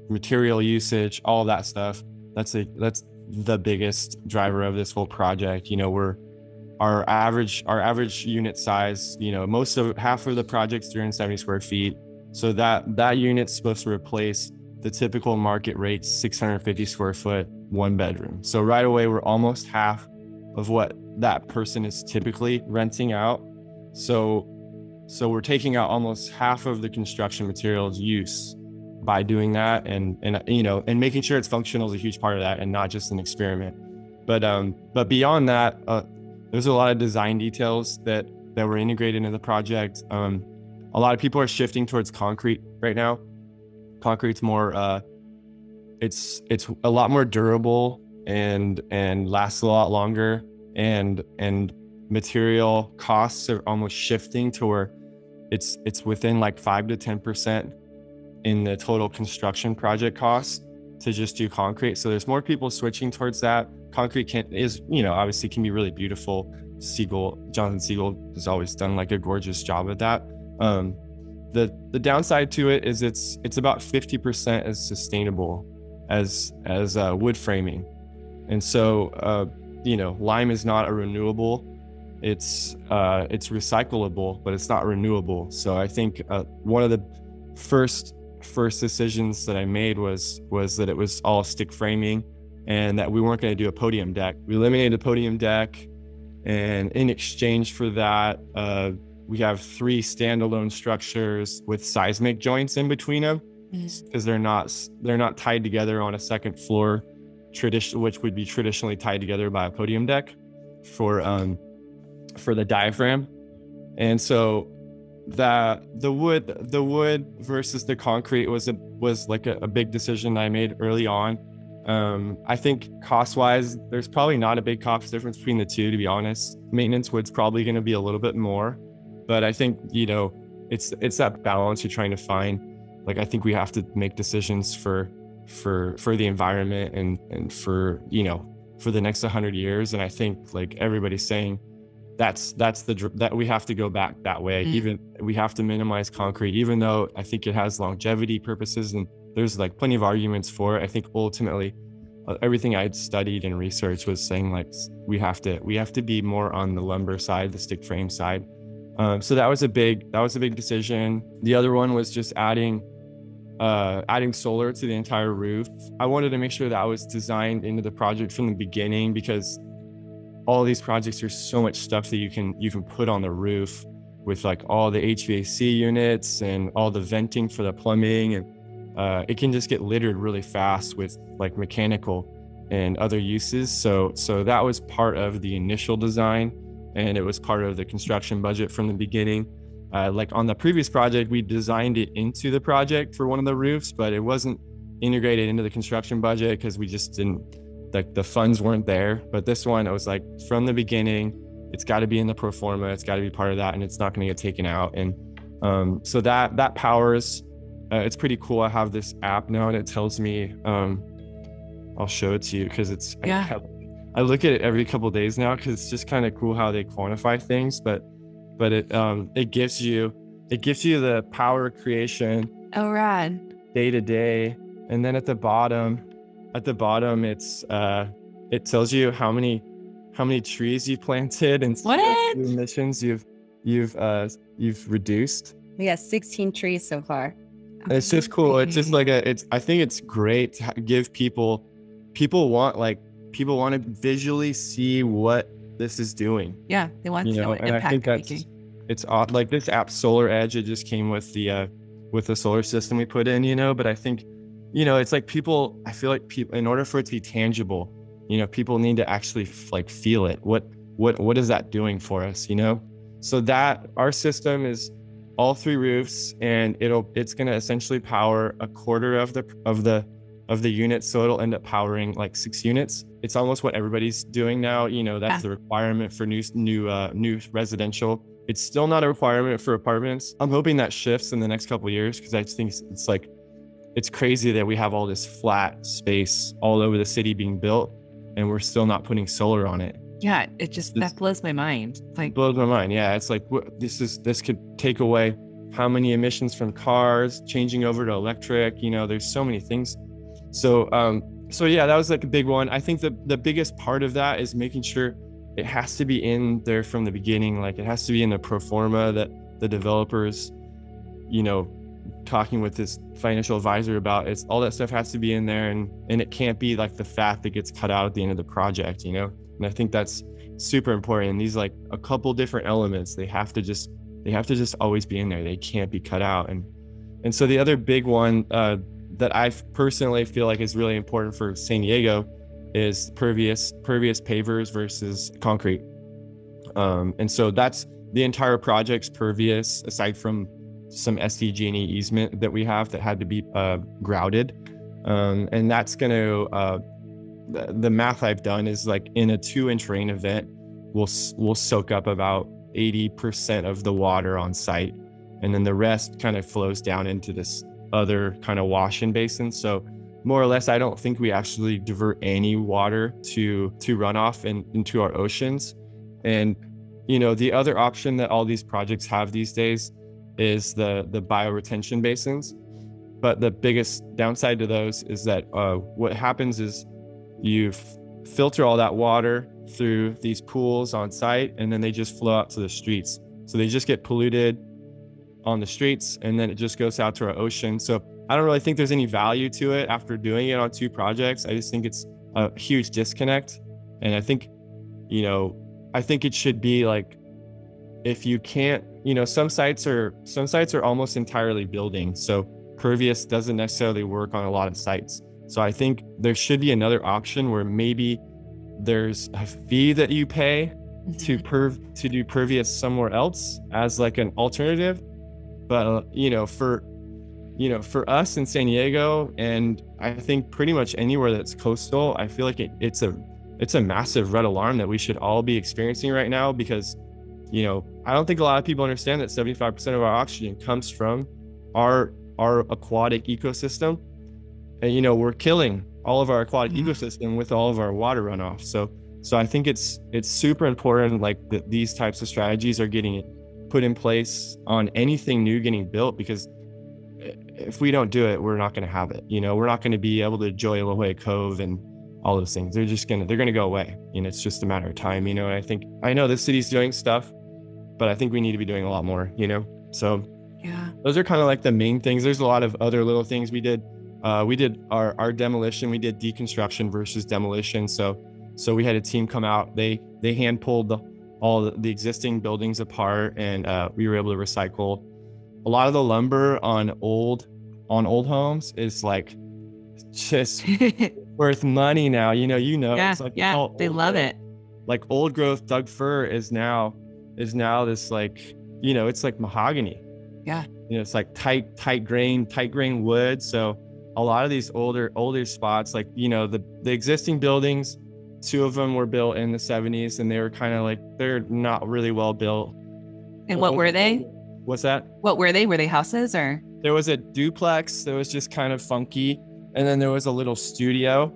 material usage, all that stuff. That's a that's the biggest driver of this whole project. You know, we're our average our average unit size. You know, most of half of the project's 370 square feet. So that that unit's supposed to replace the typical market rate 650 square foot one bedroom. So right away, we're almost half of what that person is typically renting out. So, so we're taking out almost half of the construction materials use by doing that, and and you know, and making sure it's functional is a huge part of that, and not just an experiment. But um, but beyond that, uh, there's a lot of design details that that were integrated into the project. Um, a lot of people are shifting towards concrete right now. Concrete's more uh, it's it's a lot more durable and and lasts a lot longer. And and material costs are almost shifting to where it's it's within like 5 to 10% in the total construction project costs to just do concrete. So there's more people switching towards that. Concrete can is you know obviously can be really beautiful. Segal Jonathan Segal has always done like a gorgeous job at that. Um the the downside to it is it's it's about 50% as sustainable as as uh, wood framing, and so uh, you know lime is not a renewable. It's uh, it's recyclable, but it's not renewable. So I think uh, one of the first first decisions that I made was was that it was all stick framing, and that we weren't going to do a podium deck. We eliminated the podium deck, and in exchange for that, uh, we have three standalone structures with seismic joints in between them because they're not they're not tied together on a second floor tradition which would be traditionally tied together by a podium deck for um for the diaphragm. And so that the wood the wood versus the concrete was a was like a, a big decision i made early on. Um i think cost wise there's probably not a big cost difference between the two to be honest. Maintenance wood's probably going to be a little bit more but i think you know it's it's that balance you're trying to find like i think we have to make decisions for for for the environment and and for you know for the next 100 years. And i think like everybody's saying that's that's the that we have to go back that way. Mm. even we have to minimize concrete even though i think it has longevity purposes and there's like plenty of arguments for it. I think ultimately uh, everything i'd studied and researched was saying like we have to we have to be more on the lumber side the stick frame side. Um, so that was a big that was a big decision. The other one was just adding uh, adding solar to the entire roof. I wanted to make sure that I was designed into the project from the beginning because all these projects are so much stuff that you can you can put on the roof with like all the HVAC units and all the venting for the plumbing and uh, it can just get littered really fast with like mechanical and other uses. So so that was part of the initial design and it was part of the construction budget from the beginning. Uh, like on the previous project, we designed it into the project for one of the roofs, but it wasn't integrated into the construction budget because we just didn't like the funds weren't there. But this one, it was like from the beginning, it's got to be in the pro forma, it's got to be part of that, and it's not going to get taken out. And um, so that that powers. Uh, it's pretty cool. I have this app now, and it tells me. Um, I'll show it to you because it's yeah. I, I look at it every couple days now because it's just kind of cool how they quantify things. But but it um it gives you it gives you the power of creation. Oh, rad. Day to day, and then at the bottom, at the bottom, it's uh it tells you how many how many trees you planted and what emissions you've you've uh you've reduced We got 16 trees so far. It's just cool. It's just like a. It's. I think it's great to give people. People want like people want to visually see what this is doing. Yeah, they want You to know know, what and I impact think that's making. it's odd. Like this app, SolarEdge, it just came with the uh with the solar system we put in. You know, but I think, you know, it's like people. I feel like people, in order for it to be tangible, you know, people need to actually f- like feel it. What what what is that doing for us? You know, so that our system is all three roofs and it'll it's going to essentially power a quarter of the of the of the units so it'll end up powering like six units it's almost what everybody's doing now you know that's Yeah. the requirement for new new uh new residential it's still not a requirement for apartments i'm hoping that shifts in the next couple of years because i just think it's, it's like it's crazy that we have all this flat space all over the city being built and we're still not putting solar on it Yeah, it just This- that blows my mind. Like, blows my mind. Yeah, it's like what this is. This could take away how many emissions from cars, changing over to electric. You know, there's so many things. So, um, so yeah, that was like a big one. I think the the biggest part of that is making sure it has to be in there from the beginning. Like it has to be in the pro forma that the developers, you know, talking with this financial advisor about. It's all that stuff has to be in there, and and it can't be like the fat that gets cut out at the end of the project. You know, and I think that's super important. And these like a couple different elements, they have to just they have to just always be in there. They can't be cut out. And and so the other big one uh, that I personally feel like is really important for San Diego is pervious pervious pavers versus concrete. Um, and so that's the entire project's pervious, aside from some SDG&E E easement that we have that had to be uh, grouted. Um, and that's going to uh, the, the math I've done is like in a two inch rain event, we'll s- we'll soak up about 80% of the water on site, and then the rest kind of flows down into this other kind of wash-in basins. So more or less, I don't think we actually divert any water to to runoff and into our oceans. And you know, the other option that all these projects have these days is the the bioretention basins. But the biggest downside to those is that uh, what happens is you filter all that water through these pools on site and then they just flow out to the streets so they just get polluted on the streets and then it just goes out to our ocean. So i don't really think there's any value to it after doing it on two projects. I just think it's a huge disconnect. And i think you know i think it should be like if you can't you know some sites are some sites are almost entirely building. So pervious doesn't necessarily work on a lot of sites. So I think there should be another option where maybe there's a fee that you pay to mm-hmm. perv to do pervious somewhere else as like an alternative. But you know, for you know, for us in San Diego and I think pretty much anywhere that's coastal, I feel like it, it's a it's a massive red alarm that we should all be experiencing right now because you know, I don't think a lot of people understand that 75% of our oxygen comes from our our aquatic ecosystem and you know we're killing all of our aquatic Mhm. ecosystem with all of our water runoff so so i think it's it's super important like that these types of strategies are getting put in place on anything new getting built because if we don't do it we're not going to have it you know we're not going to be able to enjoy La Jolla Cove and all those things they're just gonna they're gonna go away and it's just a matter of time you know and i think i know the city's doing stuff but i think we need to be doing a lot more you know so yeah. those are kind of like the main things. There's a lot of other little things we did. Uh, we did our, our demolition. We did deconstruction versus demolition. So so we had a team come out. They they hand pulled the, all the, existing buildings apart, and uh, we were able to recycle a lot of the lumber on old on old homes. Is like just worth money now. You know, you know. yeah, it's like yeah, they love growth- it. Like old growth Doug fir is now is now this like you know it's like mahogany Yeah. you know it's like tight tight grain tight grain wood so a lot of these older older spots like you know the the existing buildings two of them were built in the 70s and they were kind of like they're not really well built And what were they? what's that What were they? Were they houses or? there was a duplex that was just kind of funky and then there was a little studio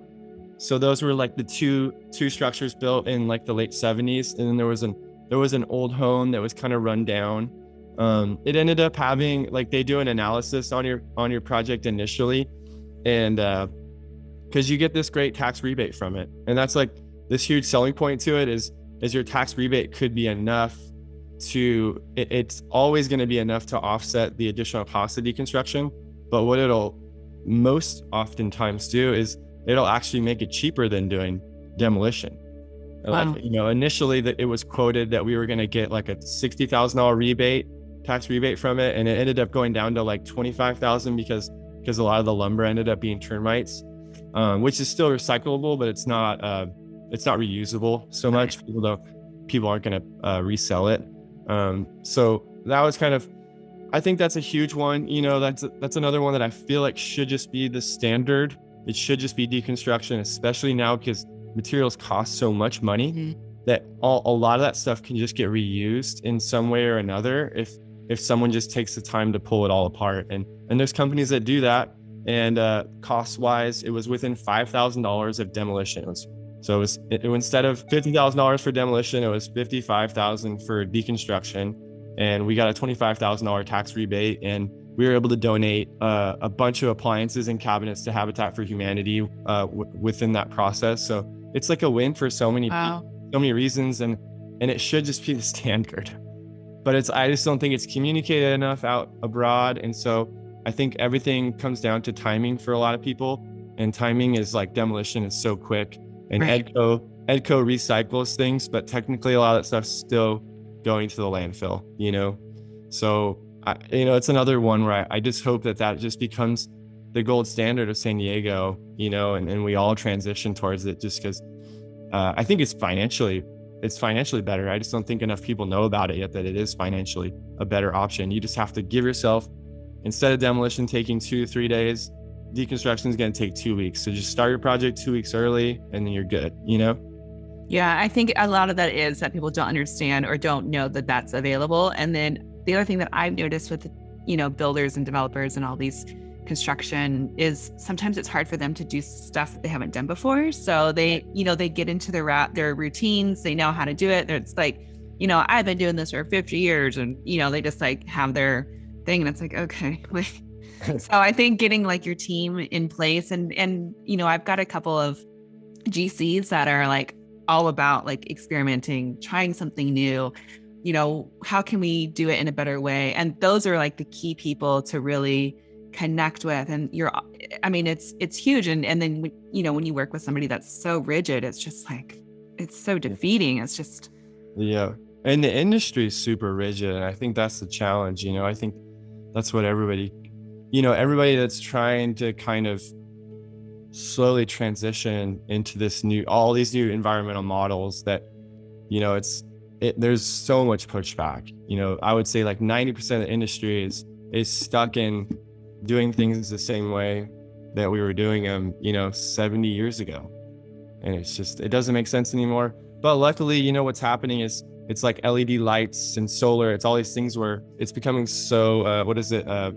so those were like the two two structures built in like the late 70s and then there was an there was an old home that was kind of run down um it ended up having like they do an analysis on your on your project initially and uh because you get this great tax rebate from it and that's like this huge selling point to it is is your tax rebate could be enough to it, it's always going to be enough to offset the additional cost of deconstruction. But what it'll most oftentimes do is it'll actually make it cheaper than doing demolition. Wow. Like, you know, initially that it was quoted that we were going to get like a sixty thousand dollar rebate, tax rebate from it, and it ended up going down to like twenty five thousand because because a lot of the lumber ended up being termites, um, which is still recyclable, but it's not uh, it's not reusable so much. People don't people aren't going to uh, resell it. Um, so that was kind of, I think that's a huge one. You know, that's that's another one that I feel like should just be the standard. It should just be deconstruction, especially now because materials cost so much money mm-hmm. that all, a lot of that stuff can just get reused in some way or another if if someone just takes the time to pull it all apart. And and there's companies that do that. And uh, cost wise, it was within five thousand dollars of demolition. It was so it was it, instead of fifty thousand dollars for demolition, it was fifty five thousand for deconstruction, and we got a twenty five thousand dollar tax rebate, and we were able to donate uh, a bunch of appliances and cabinets to Habitat for Humanity uh, w- within that process. So it's like a win for so many wow. so many reasons, and and it should just be the standard. But it's I just don't think it's communicated enough out abroad, and so I think everything comes down to timing for a lot of people, and timing is like demolition is so quick and right. Edco Edco recycles things, but technically a lot of that stuff's still going to the landfill. You know, so I, you know it's another one where I, I just hope that that just becomes the gold standard of San Diego. You know, and, and we all transition towards it just because uh, I think it's financially it's financially better. I just don't think enough people know about it yet that it is financially a better option. You just have to give yourself instead of demolition taking two three days deconstruction is going to take two weeks. So just start your project two weeks early and then you're good, you know? Yeah, I think a lot of that is that people don't understand or don't know that that's available. And then the other thing that I've noticed with, you know, builders and developers and all these construction is sometimes it's hard for them to do stuff that they haven't done before. So they, you know, they get into their ra- their routines, they know how to do it. It's like, you know, I've been doing this for 50 years and, you know, they just like have their thing and it's like, okay, like so I think getting like your team in place and and you know, I've got a couple of GCs that are like all about like experimenting, trying something new. You know, how can we do it in a better way? And those are like the key people to really connect with and you're i mean it's it's huge and and then you know when you work with somebody that's so rigid it's just like it's so defeating it's just yeah and the industry is super rigid and i think that's the challenge you know i think that's what everybody you know, everybody that's trying to kind of slowly transition into this new, all these new environmental models that, you know, it's, it, there's so much pushback. You know, I would say like 90% of the industry is, is stuck in doing things the same way that we were doing them, you know, 70 years ago. And it's just, it doesn't make sense anymore. But luckily, you know, what's happening is it's like LED lights and solar. It's all these things where it's becoming so, uh, what is it? Uh,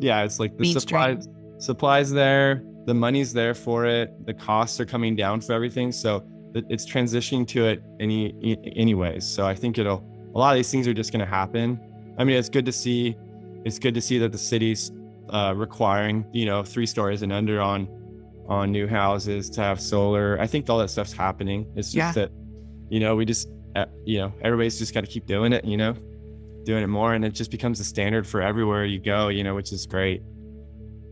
yeah, it's like the supplies supplies there, the money's there for it, the costs are coming down for everything, so it's transitioning to it any anyways. So I think it'll a lot of these things are just going to happen. I mean, it's good to see. It's good to see that the city's uh, requiring you know three stories and under on on new houses to have solar. I think all that stuff's happening. It's just yeah. that you know we just Uh, you know everybody's just got to keep doing it. You know doing it more and it just becomes a standard for everywhere you go you know which is great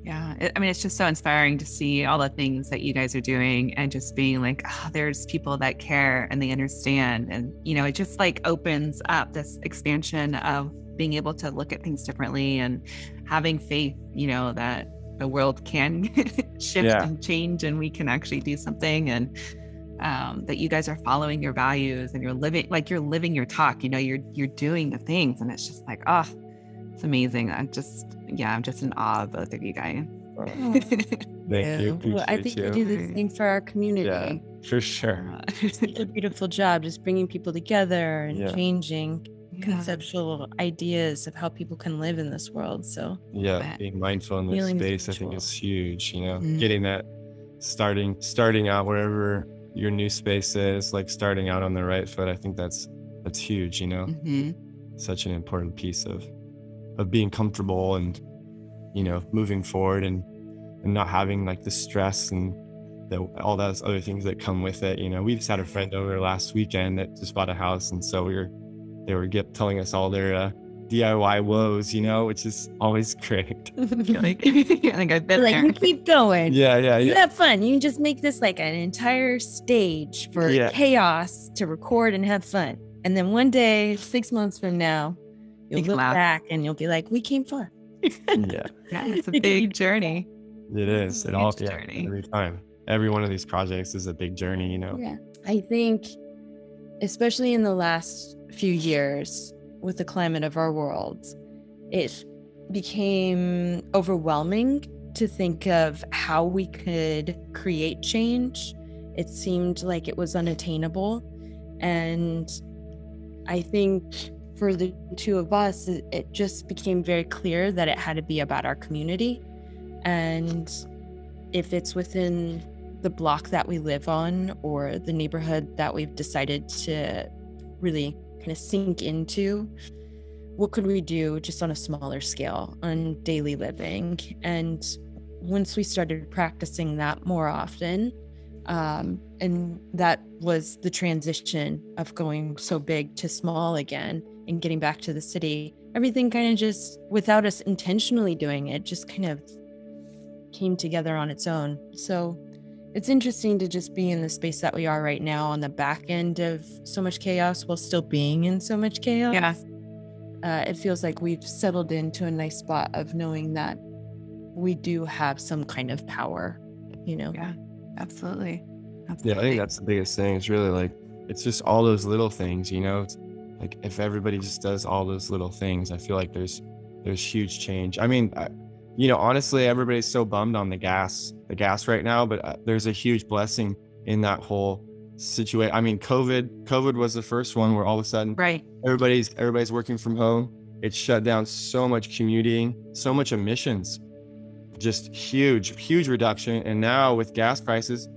yeah i mean it's just so inspiring to see all the things that you guys are doing and just being like oh, there's people that care and they understand and you know it just like opens up this expansion of being able to look at things differently and having faith you know that the world can shift yeah. and change and we can actually do something and um, that you guys are following your values and you're living like you're living your talk you know you're you're doing the things. And it's just like oh it's amazing. I'm just yeah i'm just in awe of both of you guys. Thank yeah. you well, i think you. we do this thing for our community. Yeah, for sure. It's a beautiful job just bringing people together and yeah. changing yeah. conceptual ideas of how people can live in this world. So yeah being mindful in this space i think is huge you know mm-hmm. getting that starting starting out wherever your new space is like starting out on the right foot i think that's that's huge you know mm-hmm. such an important piece of of being comfortable and you know moving forward and and not having like the stress and the, all those other things that come with it you know we just had a friend over last weekend that just bought a house and so we were they were get, telling us all their uh, DIY woes, you know, which is always great. like, I think I've been like there. you keep going. Yeah, yeah, You have fun. You can just make this like an entire stage for Yeah. chaos to record and have fun. And then one day, six months from now, you'll You look laugh. back and you'll be like, "We came far." yeah, Yeah, it's a big journey. it is. It Huge all yeah, journey. every time. Every one of these projects is a big journey, you know. Yeah. I think, especially in the last few years with the climate of our world, it became overwhelming to think of how we could create change. It seemed like it was unattainable. And I think for the two of us, it, just became very clear that it had to be about our community. And if it's within the block that we live on or the neighborhood that we've decided to really kind of sink into what could we do just on a smaller scale on daily living? And once we started practicing that more often um, and that was the transition of going so big to small again and getting back to the city everything kind of just without us intentionally doing it just kind of came together on its own. So it's interesting to just be in the space that we are right now on the back end of so much chaos while still being in so much chaos. Yeah. Uh, it feels like we've settled into a nice spot of knowing that we do have some kind of power, you know? Yeah, absolutely. Yeah. I think that's the biggest thing. It's really like it's just all those little things, you know. It's like if everybody just does all those little things, I feel like there's there's huge change. I mean, I, you know, honestly, everybody's so bummed on the gas, the gas right now, but uh, there's a huge blessing in that whole situation. I mean, COVID, COVID was the first one where all of a sudden right. everybody's everybody's working from home. It shut down so much commuting, so much emissions, just huge, huge reduction. And now with gas prices,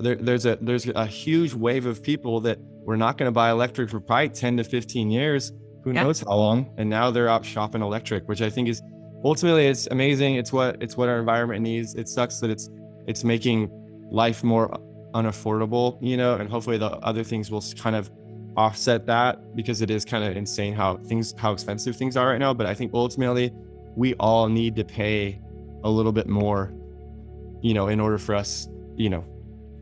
there, there's a there's a huge wave of people that were not going to buy electric for probably 10 to 15 years. Who Yeah. knows how long? And now they're out shopping electric, which I think is ultimately it's amazing. It's what it's what our environment needs. It sucks that it's it's making life more unaffordable, you know, and hopefully the other things will kind of offset that because it is kind of insane how things how expensive things are right now. But I think ultimately we all need to pay a little bit more, you know, in order for us, you know,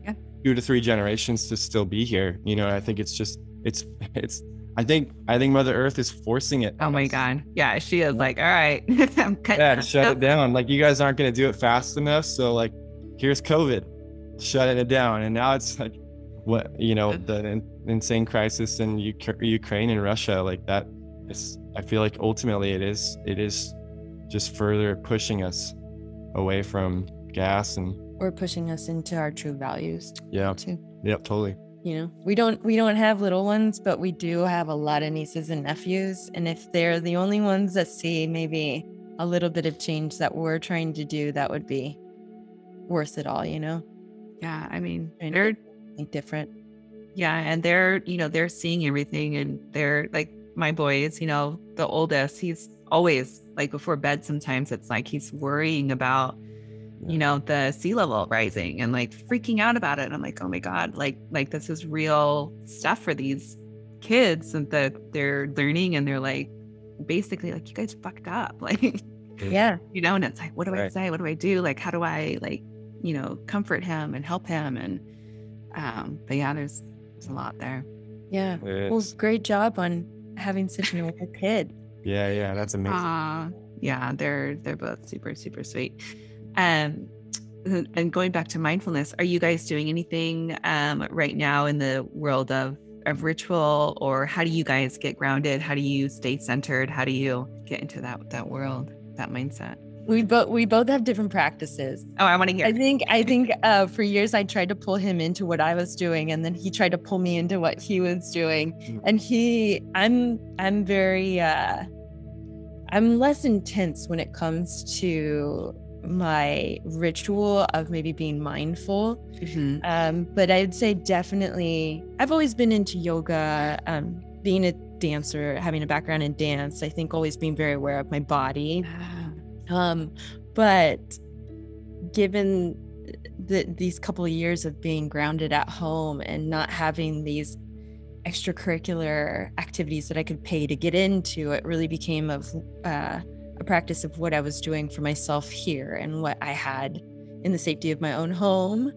Yeah. two to three generations to still be here. You know, I think it's just it's it's I think I think Mother Earth is forcing it. Oh my us. God. Yeah, she is like, all right, I'm cutting. Yeah, shut up." it down. Like you guys aren't gonna do it fast enough. So like here's COVID, shutting it down. And now it's like what you know, the in- insane crisis in Uk- Ukraine and Russia, like that is I feel like ultimately it is it is just further pushing us away from gas and Or pushing us into our true values yeah, too. yep, totally. You know, we don't we don't have little ones, but we do have a lot of nieces and nephews. And if they're the only ones that see maybe a little bit of change that we're trying to do, that would be worth it all, you know? Yeah, I mean, they're different. yeah, and they're you know they're seeing everything, and they're like my boys. You know, the oldest, he's always like before bed. Sometimes it's like he's worrying about you know the sea level rising and like freaking out about it. And I'm like, oh my god, like like this is real stuff for these kids, and that they're learning, and they're like basically like you guys fucked up, like. Yeah. you know and it's like what do i say what do i do like how do i like you know comfort him and help him and um but yeah there's there's a lot there Yeah. Well, It's- great job on having such an older kid. yeah, yeah, that's amazing. uh yeah they're they're both super super sweet um and and going back to mindfulness are you guys doing anything um right now in the world of of ritual or how do you guys get grounded how do you stay centered how do you get into that that world that mindset We both we both have different practices. oh i want to hear I think I think uh, for years I tried to pull him into what I was doing, and then he tried to pull me into what he was doing. Mm. And he, I'm I'm very uh, I'm less intense when it comes to my ritual of maybe being mindful. Mhm. Um, but I'd say definitely I've always been into yoga. Um, being a dancer, having a background in dance, I think always being very aware of my body. Um, but given the, these couple of years of being grounded at home and not having these extracurricular activities that I could pay to get into, it really became of uh, a practice of what I was doing for myself here and what I had in the safety of my own home.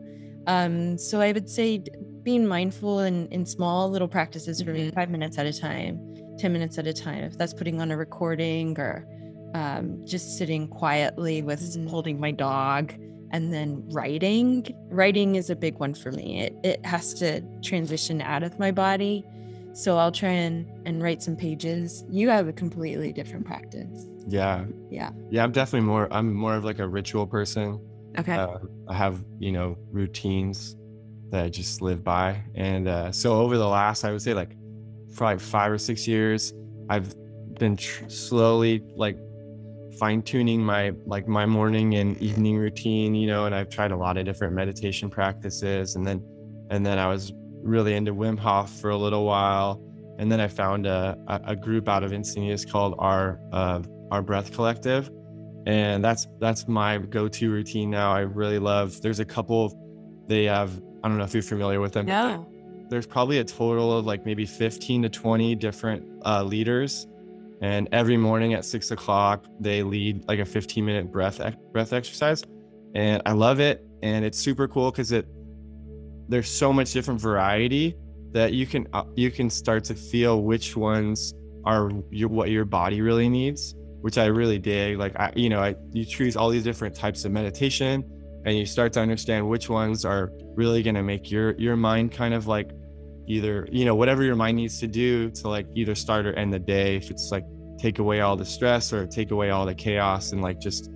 Um, so I would say being mindful in, in small little practices for me, Mhm. five minutes at a time, 10 minutes at a time. If that's putting on a recording or um, just sitting quietly with Mhm. holding my dog and then writing. Writing is a big one for me. It, it has to transition out of my body. So I'll try and, and write some pages. You have a completely different practice. Yeah. Yeah. Yeah. I'm definitely more, I'm more of like a ritual person. Okay. Uh, I have, you know, routines that I just live by. And uh, so over the last, I would say like probably five or six years, I've been tr- slowly like fine tuning my like my morning and evening routine, you know, and I've tried a lot of different meditation practices. And then, and then I was really into Wim Hof for a little while. And then I found a, a, group out of Encinitas called our, uh, our Breath Collective. And that's that's my go-to routine now. I really love there's a couple of they have i don't know if you're familiar with them no. there's probably a total of like maybe 15 to 20 different uh, leaders. And every morning at six o'clock they lead like a 15 minute breath breath exercise. And i love it. And it's super cool because it there's so much different variety that you can uh, you can start to feel which ones are your, what your body really needs which i really dig. Like i you know i you choose all these different types of meditation and you start to understand which ones are really going to make your your mind kind of like either you know whatever your mind needs to do to like either start or end the day. If it's like take away all the stress or take away all the chaos and like just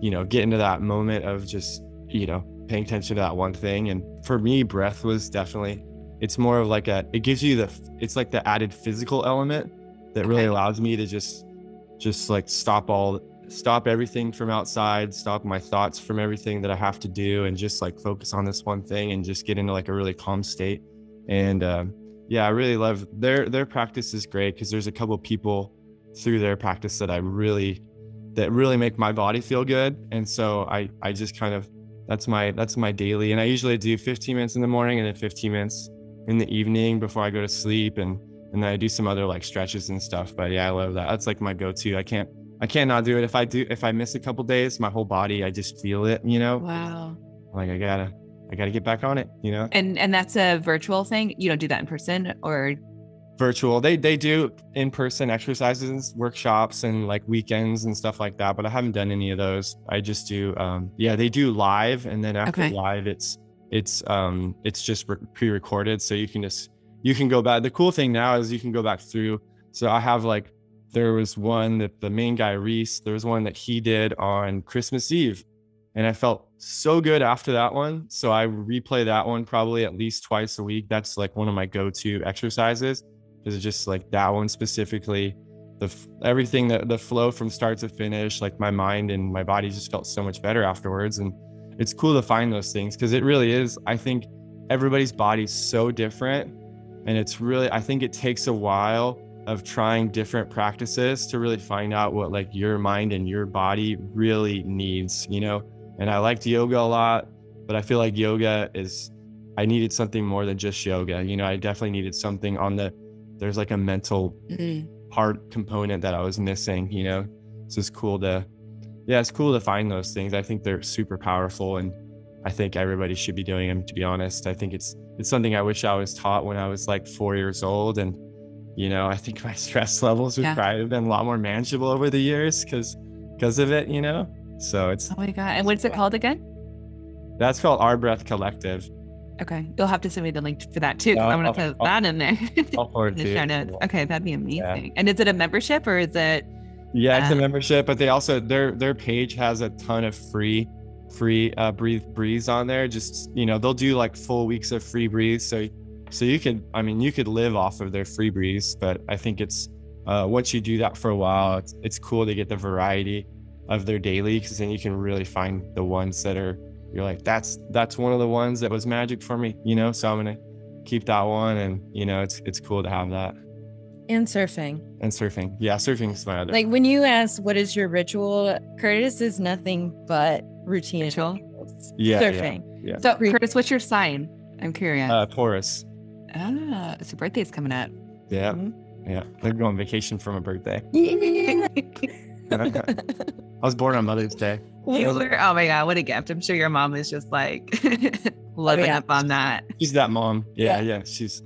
you know get into that moment of just you know paying attention to that one thing. And for me breath was definitely it's more of like a it gives you the it's like the added physical element that really Okay. allows me to just just like stop all stop everything from outside stop my thoughts from everything that i have to do and just like focus on this one thing and just get into like a really calm state. And um, yeah i really love their their practice is great because there's a couple people through their practice that i really that really make my body feel good. And so i i just kind of that's my that's my daily. And i usually do 15 minutes in the morning and then 15 minutes in the evening before i go to sleep. And and then i do some other like stretches and stuff. But yeah i love that. That's like my go-to. I can't i can't not do it. If i do if i miss a couple days my whole body i just feel it you know? Wow. like i gotta i gotta get back on it you know? And and that's a virtual thing. You don't do that in person or virtual. They they do in-person exercises workshops and like weekends and stuff like that but i haven't done any of those. I just do um yeah they do live and then after Okay. live it's it's um it's just re- pre-recorded so you can just you can go back. The cool thing now is you can go back through. So i have like there was one that the main guy reese there was one that he did on christmas eve and i felt so good after that one so i replay that one probably at least twice a week. That's like one of my go-to exercises is just like that one specifically? The everything that the flow from start to finish like my mind and my body just felt so much better afterwards and it's cool to find those things because it really is i think everybody's body's so different and it's really i think it takes a while of trying different practices to really find out what like your mind and your body really needs you know? And i liked yoga a lot but i feel like yoga is i needed something more than just yoga you know? I definitely needed something on the there's like a mental mm-hmm. part component that I was missing, you know? So it's cool to, yeah, it's cool to find those things. I think they're super powerful and I think everybody should be doing them, to be honest. I think it's, it's something I wish I was taught when I was like four years old. And, you know, I think my stress levels would Yeah. probably have been a lot more manageable over the years because, because of it, you know? So it's, oh my god. And what's it called again? that's called Our Breath Collective. Okay. You'll have to send me the link for that too. Yeah, I'm gonna I'll- put I'll- that in there. I'll forward the show notes. Okay, that'd be Yeah. amazing. And is it a membership or is it Yeah, it's a Uh, membership, but they also their their page has a ton of free free uh breathe breathes on there. Just you know, they'll do like full weeks of free breathes. So so you could I mean you could live off of their free breathes, but I think it's uh once you do that for a while, it's it's cool to get the variety of their daily because then you can really find the ones that are you're like, that's that's one of the ones that was magic for me, you know. So I'm gonna keep that one and you know it's it's cool to have that. And surfing. And surfing. Yeah, surfing is my other Like when you ask what is your ritual, Curtis is nothing but routine. Ritual? Yeah, yeah. Surfing. yeah. so Curtis, what's your sign? I'm curious. Uh, Taurus. Ah, so birthday's coming up. Yeah. Mm-hmm. Yeah. They're going on vacation from a birthday. I was born on Mother's Day. You were, oh my God, what a gift. I'm sure your mom is just like oh, loving oh, yeah. up on that. She's that mom. Yeah, yeah. yeah. She's,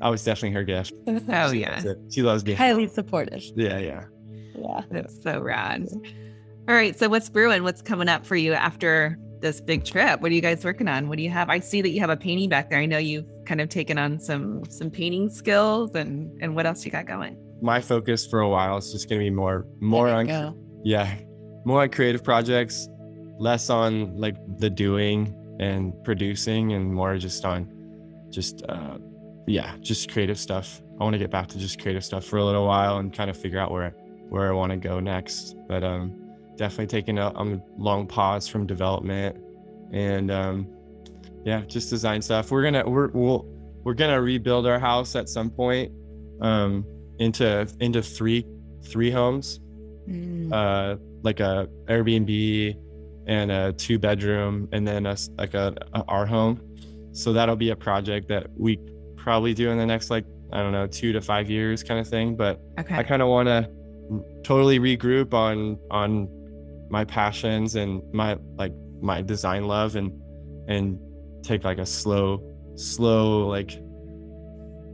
I was definitely her gift. Oh, she yeah. Loves she loves me. Highly supportive. Yeah, yeah. Yeah. That's so rad. All right. So, what's brewing? What's coming up for you after this big trip? What are you guys working on? What do you have? I see that you have a painting back there. I know you've kind of taken on some some painting skills and and what else you got going? My focus for a while is just going to be more more on go. yeah, more on creative projects, less on like the doing and producing and more just on just uh yeah, just creative stuff. I want to get back to just creative stuff for a little while and kind of figure out where where I want to go next. But um definitely taking a, long pause from development and um, yeah, just design stuff. We're gonna we're we'll, we're gonna rebuild our house at some point um, into into three three homes, mm. uh, like a Airbnb and a two bedroom, and then a, like a, a our home. So that'll be a project that we probably do in the next like I don't know two to five years kind of thing. But okay. I kind of want to totally regroup on on my passions and my like my design love and and take like a slow slow like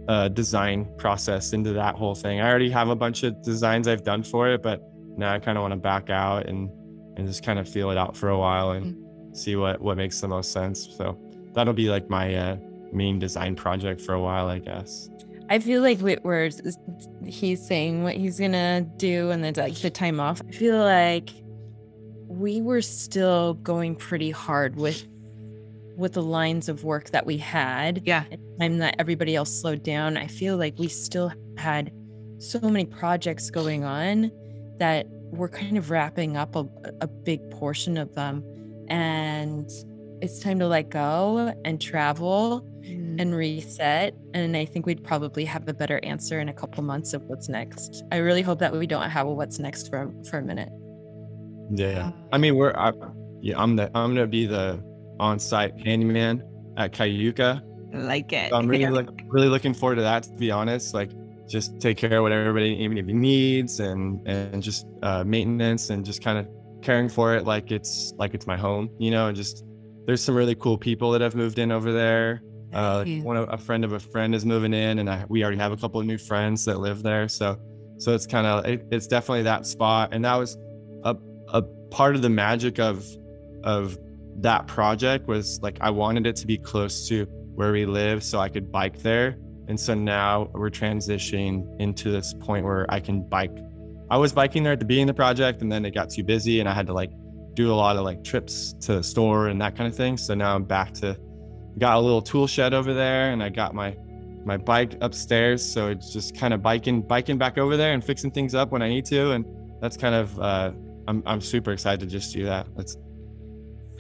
uh design process into that whole thing i already have a bunch of designs i've done for it but now i kind of want to back out and and just kind of feel it out for a while and mm-hmm. see what what makes the most sense so that'll be like my uh main design project for a while i guess I feel like we're he's saying what he's gonna do and then like the time off. I feel like we were still going pretty hard with with the lines of work that we had. Yeah. time that everybody else slowed down, I feel like we still had so many projects going on that we're kind of wrapping up a, a big portion of them. And it's time to let go and travel mm. and reset. And I think we'd probably have a better answer in a couple months of what's next. I really hope that we don't have a what's next for for a minute. Yeah, I mean, we're I, yeah, I'm the I'm gonna be the on-site handyman at Cayuca. like it. So I'm really look, really looking forward to that. To be honest, like just take care of what everybody needs and and just uh, maintenance and just kind of caring for it like it's like it's my home, you know. And just there's some really cool people that have moved in over there. Uh, one of, a friend of a friend is moving in, and I, we already have a couple of new friends that live there. So so it's kind of it, it's definitely that spot, and that was a a part of the magic of of that project was like I wanted it to be close to where we live so I could bike there. And so now we're transitioning into this point where I can bike. I was biking there at the beginning of the project and then it got too busy and I had to like do a lot of like trips to the store and that kind of thing. So now I'm back to got a little tool shed over there and I got my my bike upstairs. So it's just kind of biking biking back over there and fixing things up when I need to. And that's kind of uh I'm I'm super excited to just do that. Let's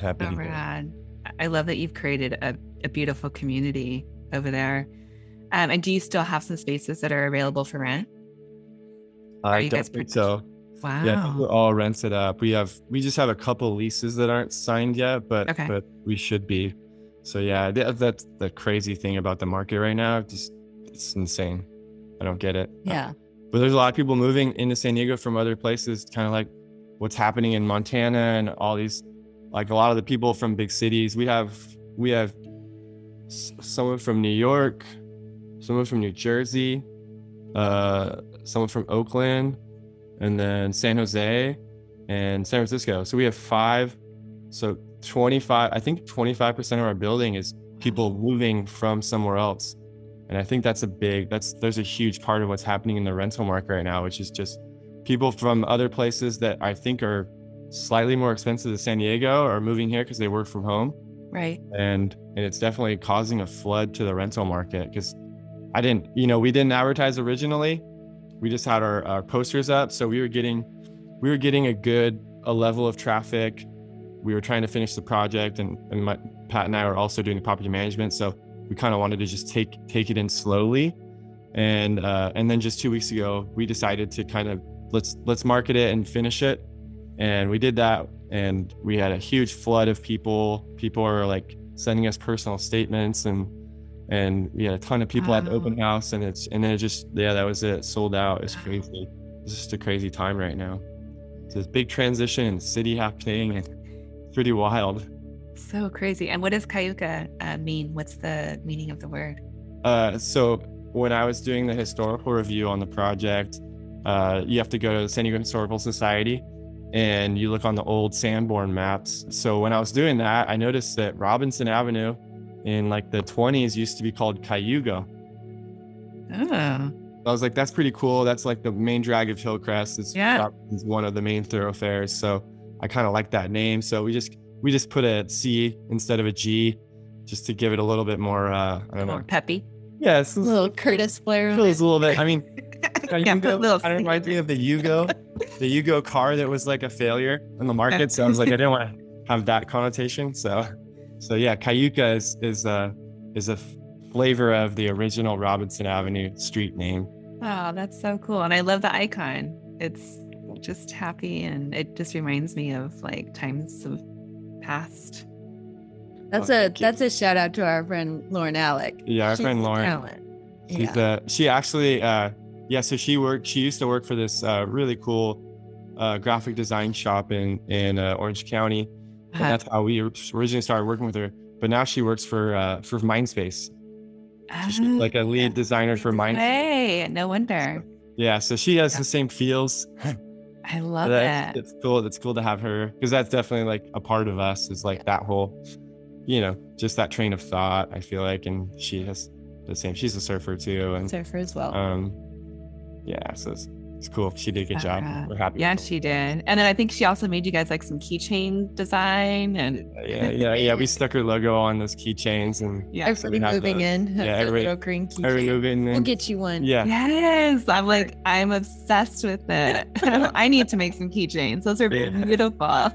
happy. Oh. I love that you've created a, a beautiful community over there. Um, and do you still have some spaces that are available for rent? I don't think so. Wow. Yeah, we're all rented up. We have we just have a couple leases that aren't signed yet, but okay. but we should be. So yeah, that's the crazy thing about the market right now. Just it's insane. I don't get it. Yeah. But there's a lot of people moving into San Diego from other places, kind of like what's happening in Montana and all these like a lot of the people from big cities. We have we have someone from New York, someone from New Jersey, uh, someone from Oakland, and then San Jose and San Francisco. So we have five. So 25, I think 25% of our building is people moving from somewhere else. And I think that's a big, that's, there's a huge part of what's happening in the rental market right now, which is just people from other places that I think are slightly more expensive than San Diego are moving here because they work from home. Right. And and it's definitely causing a flood to the rental market because I didn't, you know, we didn't advertise originally. We just had our, our posters up. So we were getting we were getting a good a level of traffic. We were trying to finish the project and, and my, Pat and I were also doing the property management. So we kind of wanted to just take take it in slowly. And uh, and then just two weeks ago, we decided to kind of let's let's market it and finish it and we did that and we had a huge flood of people people are like sending us personal statements and and we had a ton of people at the open house, and it's and then it just yeah, that was it, sold out. It's crazy. It's just a crazy time right now. It's this big transition in the city happening, and it's pretty wild. So crazy. And what does Cayuca uh, mean? What's the meaning of the word? Uh, so when I was doing the historical review on the project, uh, you have to go to the San Diego Historical Society and you look on the old Sanborn maps. So when I was doing that, I noticed that Robinson Avenue in like the 20s used to be called Cayuga. Oh, I was like, that's pretty cool. That's like the main drag of Hillcrest. It's Yeah. it's one of the main thoroughfares. So I kind of like that name. So we just we just put a C instead of a G, just to give it a little bit more. Uh, I don't know. peppy. Yeah, it's, A little Curtis Blair. feels a little bit. I mean, Yeah, put a little kind of reminds me of the Yugo, the Yugo car that was like a failure in the market. So I was like, I didn't want to have that connotation. So, so yeah, Cayuca is is a is a f- flavor of the original Robinson Avenue street name. Oh, that's so cool. And I love the icon. It's just happy and it just reminds me of like times of past. That's Oh, a that's a shout out to our friend Lauren Alec. Yeah, our She's friend Lauren. talent. She's Yeah. uh she actually uh yeah, so she worked she used to work for this uh really cool uh graphic design shop in in uh, Orange County. And Uh, that's how we originally started working with her. But now she works for uh for Mindspace. She's like a lead designer for Mindspace. Hey, no wonder. Yeah, so she has Yeah. the same feels. I love That- it. It's cool. It's cool to have her because that's definitely like a part of us is like that whole, you know, just that train of thought. I feel like, and she has the same. She's a surfer too, and Surfer as well. um, yeah, so it's, it's cool. She did a good job. Uh, We're happy. Yeah, she did. And then I think she also made you guys like some keychain design and yeah, yeah, yeah. We stuck her logo on those keychains and yeah. Everybody have moving those. in. Yeah, Yeah, everybody- little green key. every moving. We'll get you one. yeah, Yes, I'm like I'm obsessed with it. I need to make some keychains. Those are Yeah. beautiful.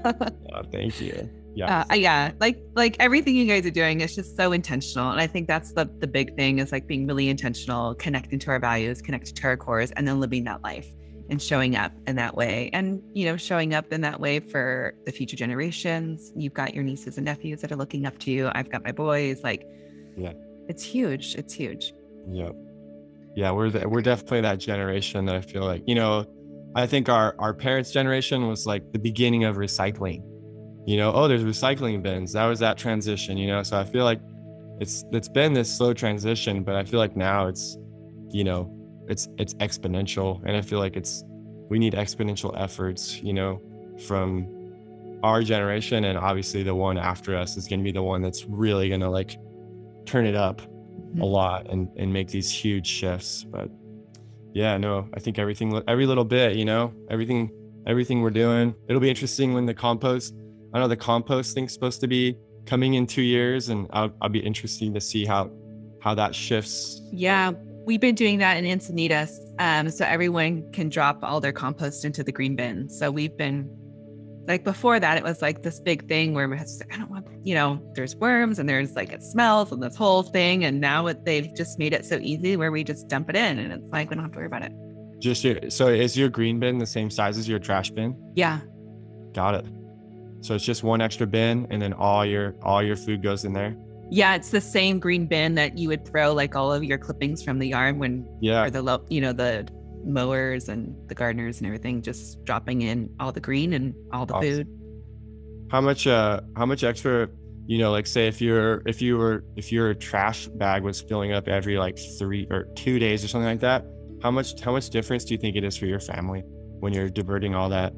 Oh, thank you. Yeah, uh, yeah like like everything you guys are doing is just so intentional and i think that's the the big thing is like being really intentional connecting to our values connecting to our cores and then living that life and showing up in that way and you know showing up in that way for the future generations you've got your nieces and nephews that are looking up to you i've got my boys like Yeah. it's huge it's huge yeah, yeah. We're the, we're definitely that generation that I feel like you know. I think our our parents' generation was like the beginning of recycling. You know, oh, there's recycling bins. That was that transition. You know, so I feel like it's it's been this slow transition, but I feel like now it's, you know, it's it's exponential, and I feel like it's we need exponential efforts. You know, from our generation, and obviously the one after us is going to be the one that's really going to like turn it up mm-hmm. a lot and and make these huge shifts. But yeah, no, I think everything, every little bit, you know, everything, everything we're doing. It'll be interesting when the compost. I know the compost thing's supposed to be coming in two years, and I'll, I'll be interesting to see how how that shifts. Yeah, we've been doing that in Encinitas. Um, so everyone can drop all their compost into the green bin. So we've been like before that, it was like this big thing where we had to say, I don't want, you know, there's worms and there's like it smells and this whole thing. And now it, they've just made it so easy where we just dump it in and it's like we don't have to worry about it. Just your, so is your green bin the same size as your trash bin? Yeah. Got it. So it's just one extra bin, and then all your all your food goes in there. Yeah, it's the same green bin that you would throw like all of your clippings from the yard when Yeah, or the you know the mowers and the gardeners and everything just dropping in all the green and all the Awesome. food. how much uh how much extra you know like say if you're if you were if your trash bag was filling up every like three or two days or something like that how much how much difference do you think it is for your family when you're diverting all that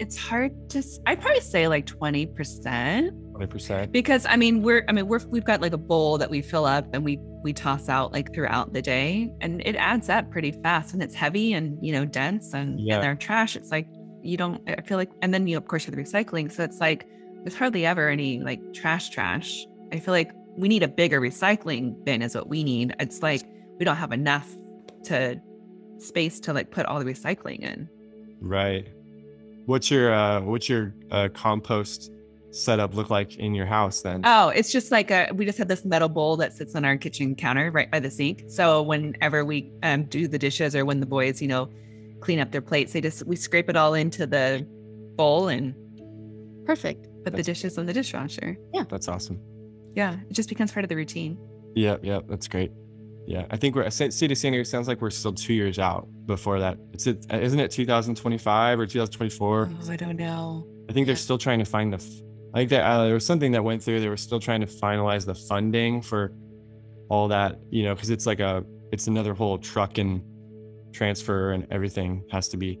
It's hard to. i'd probably say like twenty percent 20% because I mean we're I mean we're we've got like a bowl that we fill up and we we toss out like throughout the day and it adds up pretty fast and it's heavy and you know dense and Yeah. and our trash it's like you don't I feel like and then you of course have the recycling so it's like there's hardly ever any like trash trash. I feel like we need a bigger recycling bin is what we need. It's like we don't have enough to space to like put all the recycling in. right what's your uh what's your uh compost setup look like in your house then Oh, it's just like a we just have this metal bowl that sits on our kitchen counter right by the sink. So whenever we um, do the dishes or when the boys, you know, clean up their plates, they just we scrape it all into the bowl and Perfect. put the That's- dishes in the dishwasher. Yeah, that's awesome Yeah, it just becomes part of the routine. Yep, yep, that's great. Yeah, I think we're uh, City of San Diego sounds like we're still two years out before that. It's it, uh, isn't it 2025 or 2024? Oh, I don't know. I think they're still trying to find the. f- I think that uh, there was something that went through. They were still trying to finalize the funding for all that, you know, because it's like a, it's another whole truck and transfer and everything has to be,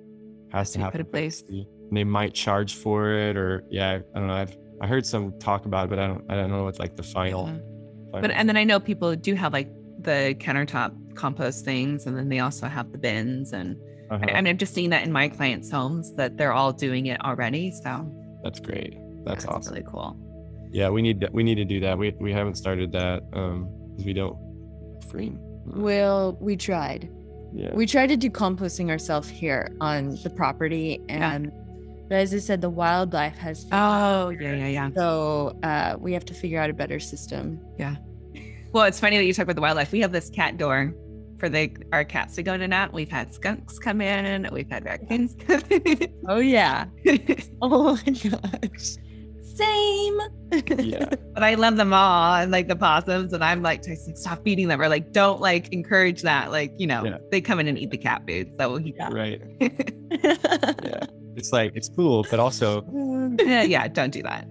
has to To happen. put in place. And they might charge for it, or yeah, I don't know. I've I heard some talk about it, but I don't I don't know what's like the final. Yeah. final- But and then I know people do have like the countertop compost things, and then they also have the bins. And Uh-huh. I, I'm just seeing that in my clients' homes that they're all doing it already. So that's great. That's yeah, it's awesome. really cool. Yeah, we need that. We need to do that. We we haven't started that um because we don't free. Well, we tried. Yeah. We tried to do composting ourselves here on the property, Yeah. and but as I said, the wildlife has. Oh yeah, yeah, yeah. So uh, we have to figure out a better system. Well, it's funny that you talk about the wildlife. We have this cat door for the our cats to go in and out. We've had skunks come in. We've had raccoons come in. Oh yeah. Oh my gosh. Same. yeah. but I love them all and like the possums. And I'm like, Tyson, stop feeding them or like, don't like encourage that. Like, you know, Yeah. they come in and eat the cat food. So he, Yeah. Right. Yeah. It's like it's cool, but also yeah, yeah, don't do that.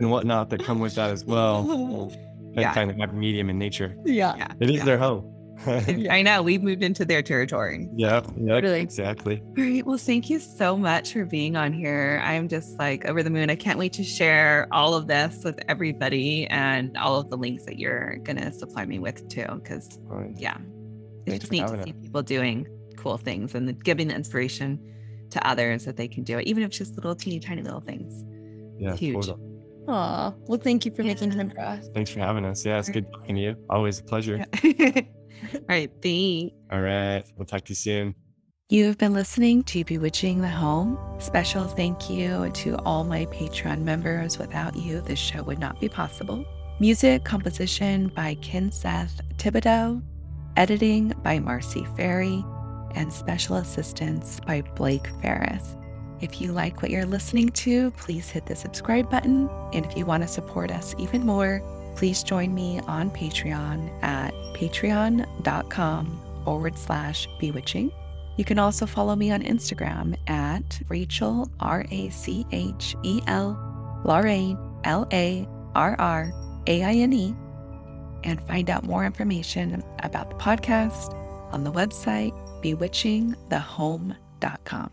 and whatnot that come with that as well. That Yeah. kind of have medium in nature. yeah. yeah. It is yeah. their home. I know we've moved into their territory. yeah. Yeah. Really. Exactly. Great. Well, thank you so much for being on here. I'm just like over the moon. I can't wait to share all of this with everybody and all of the links that you're going to supply me with too. Because, Fine. yeah, Thanks it's for neat to see us. people doing cool things and giving the inspiration to others that they can do it, even if it's just little teeny tiny little things. Yeah. Huge. totally. Aw. Well, thank you for making Yeah. time for us. Thanks for having us. Yeah, it's good talking to you. Always a pleasure. all right. Thanks. All right. We'll talk to you soon. You have been listening to Bewitching the Home. Special thank you to all my Patreon members. Without you, this show would not be possible. Music composition by Ken Seth Thibodeau, editing by Marcy Ferry, and special assistance by Blake Ferris. If you like what you're listening to, please hit the subscribe button. And if you want to support us even more, please join me on Patreon at patreon.com forward slash bewitching. You can also follow me on Instagram at Rachel, R A C H E L, Larraine, L A R R A I N E, and find out more information about the podcast on the website bewitchingthehome.com.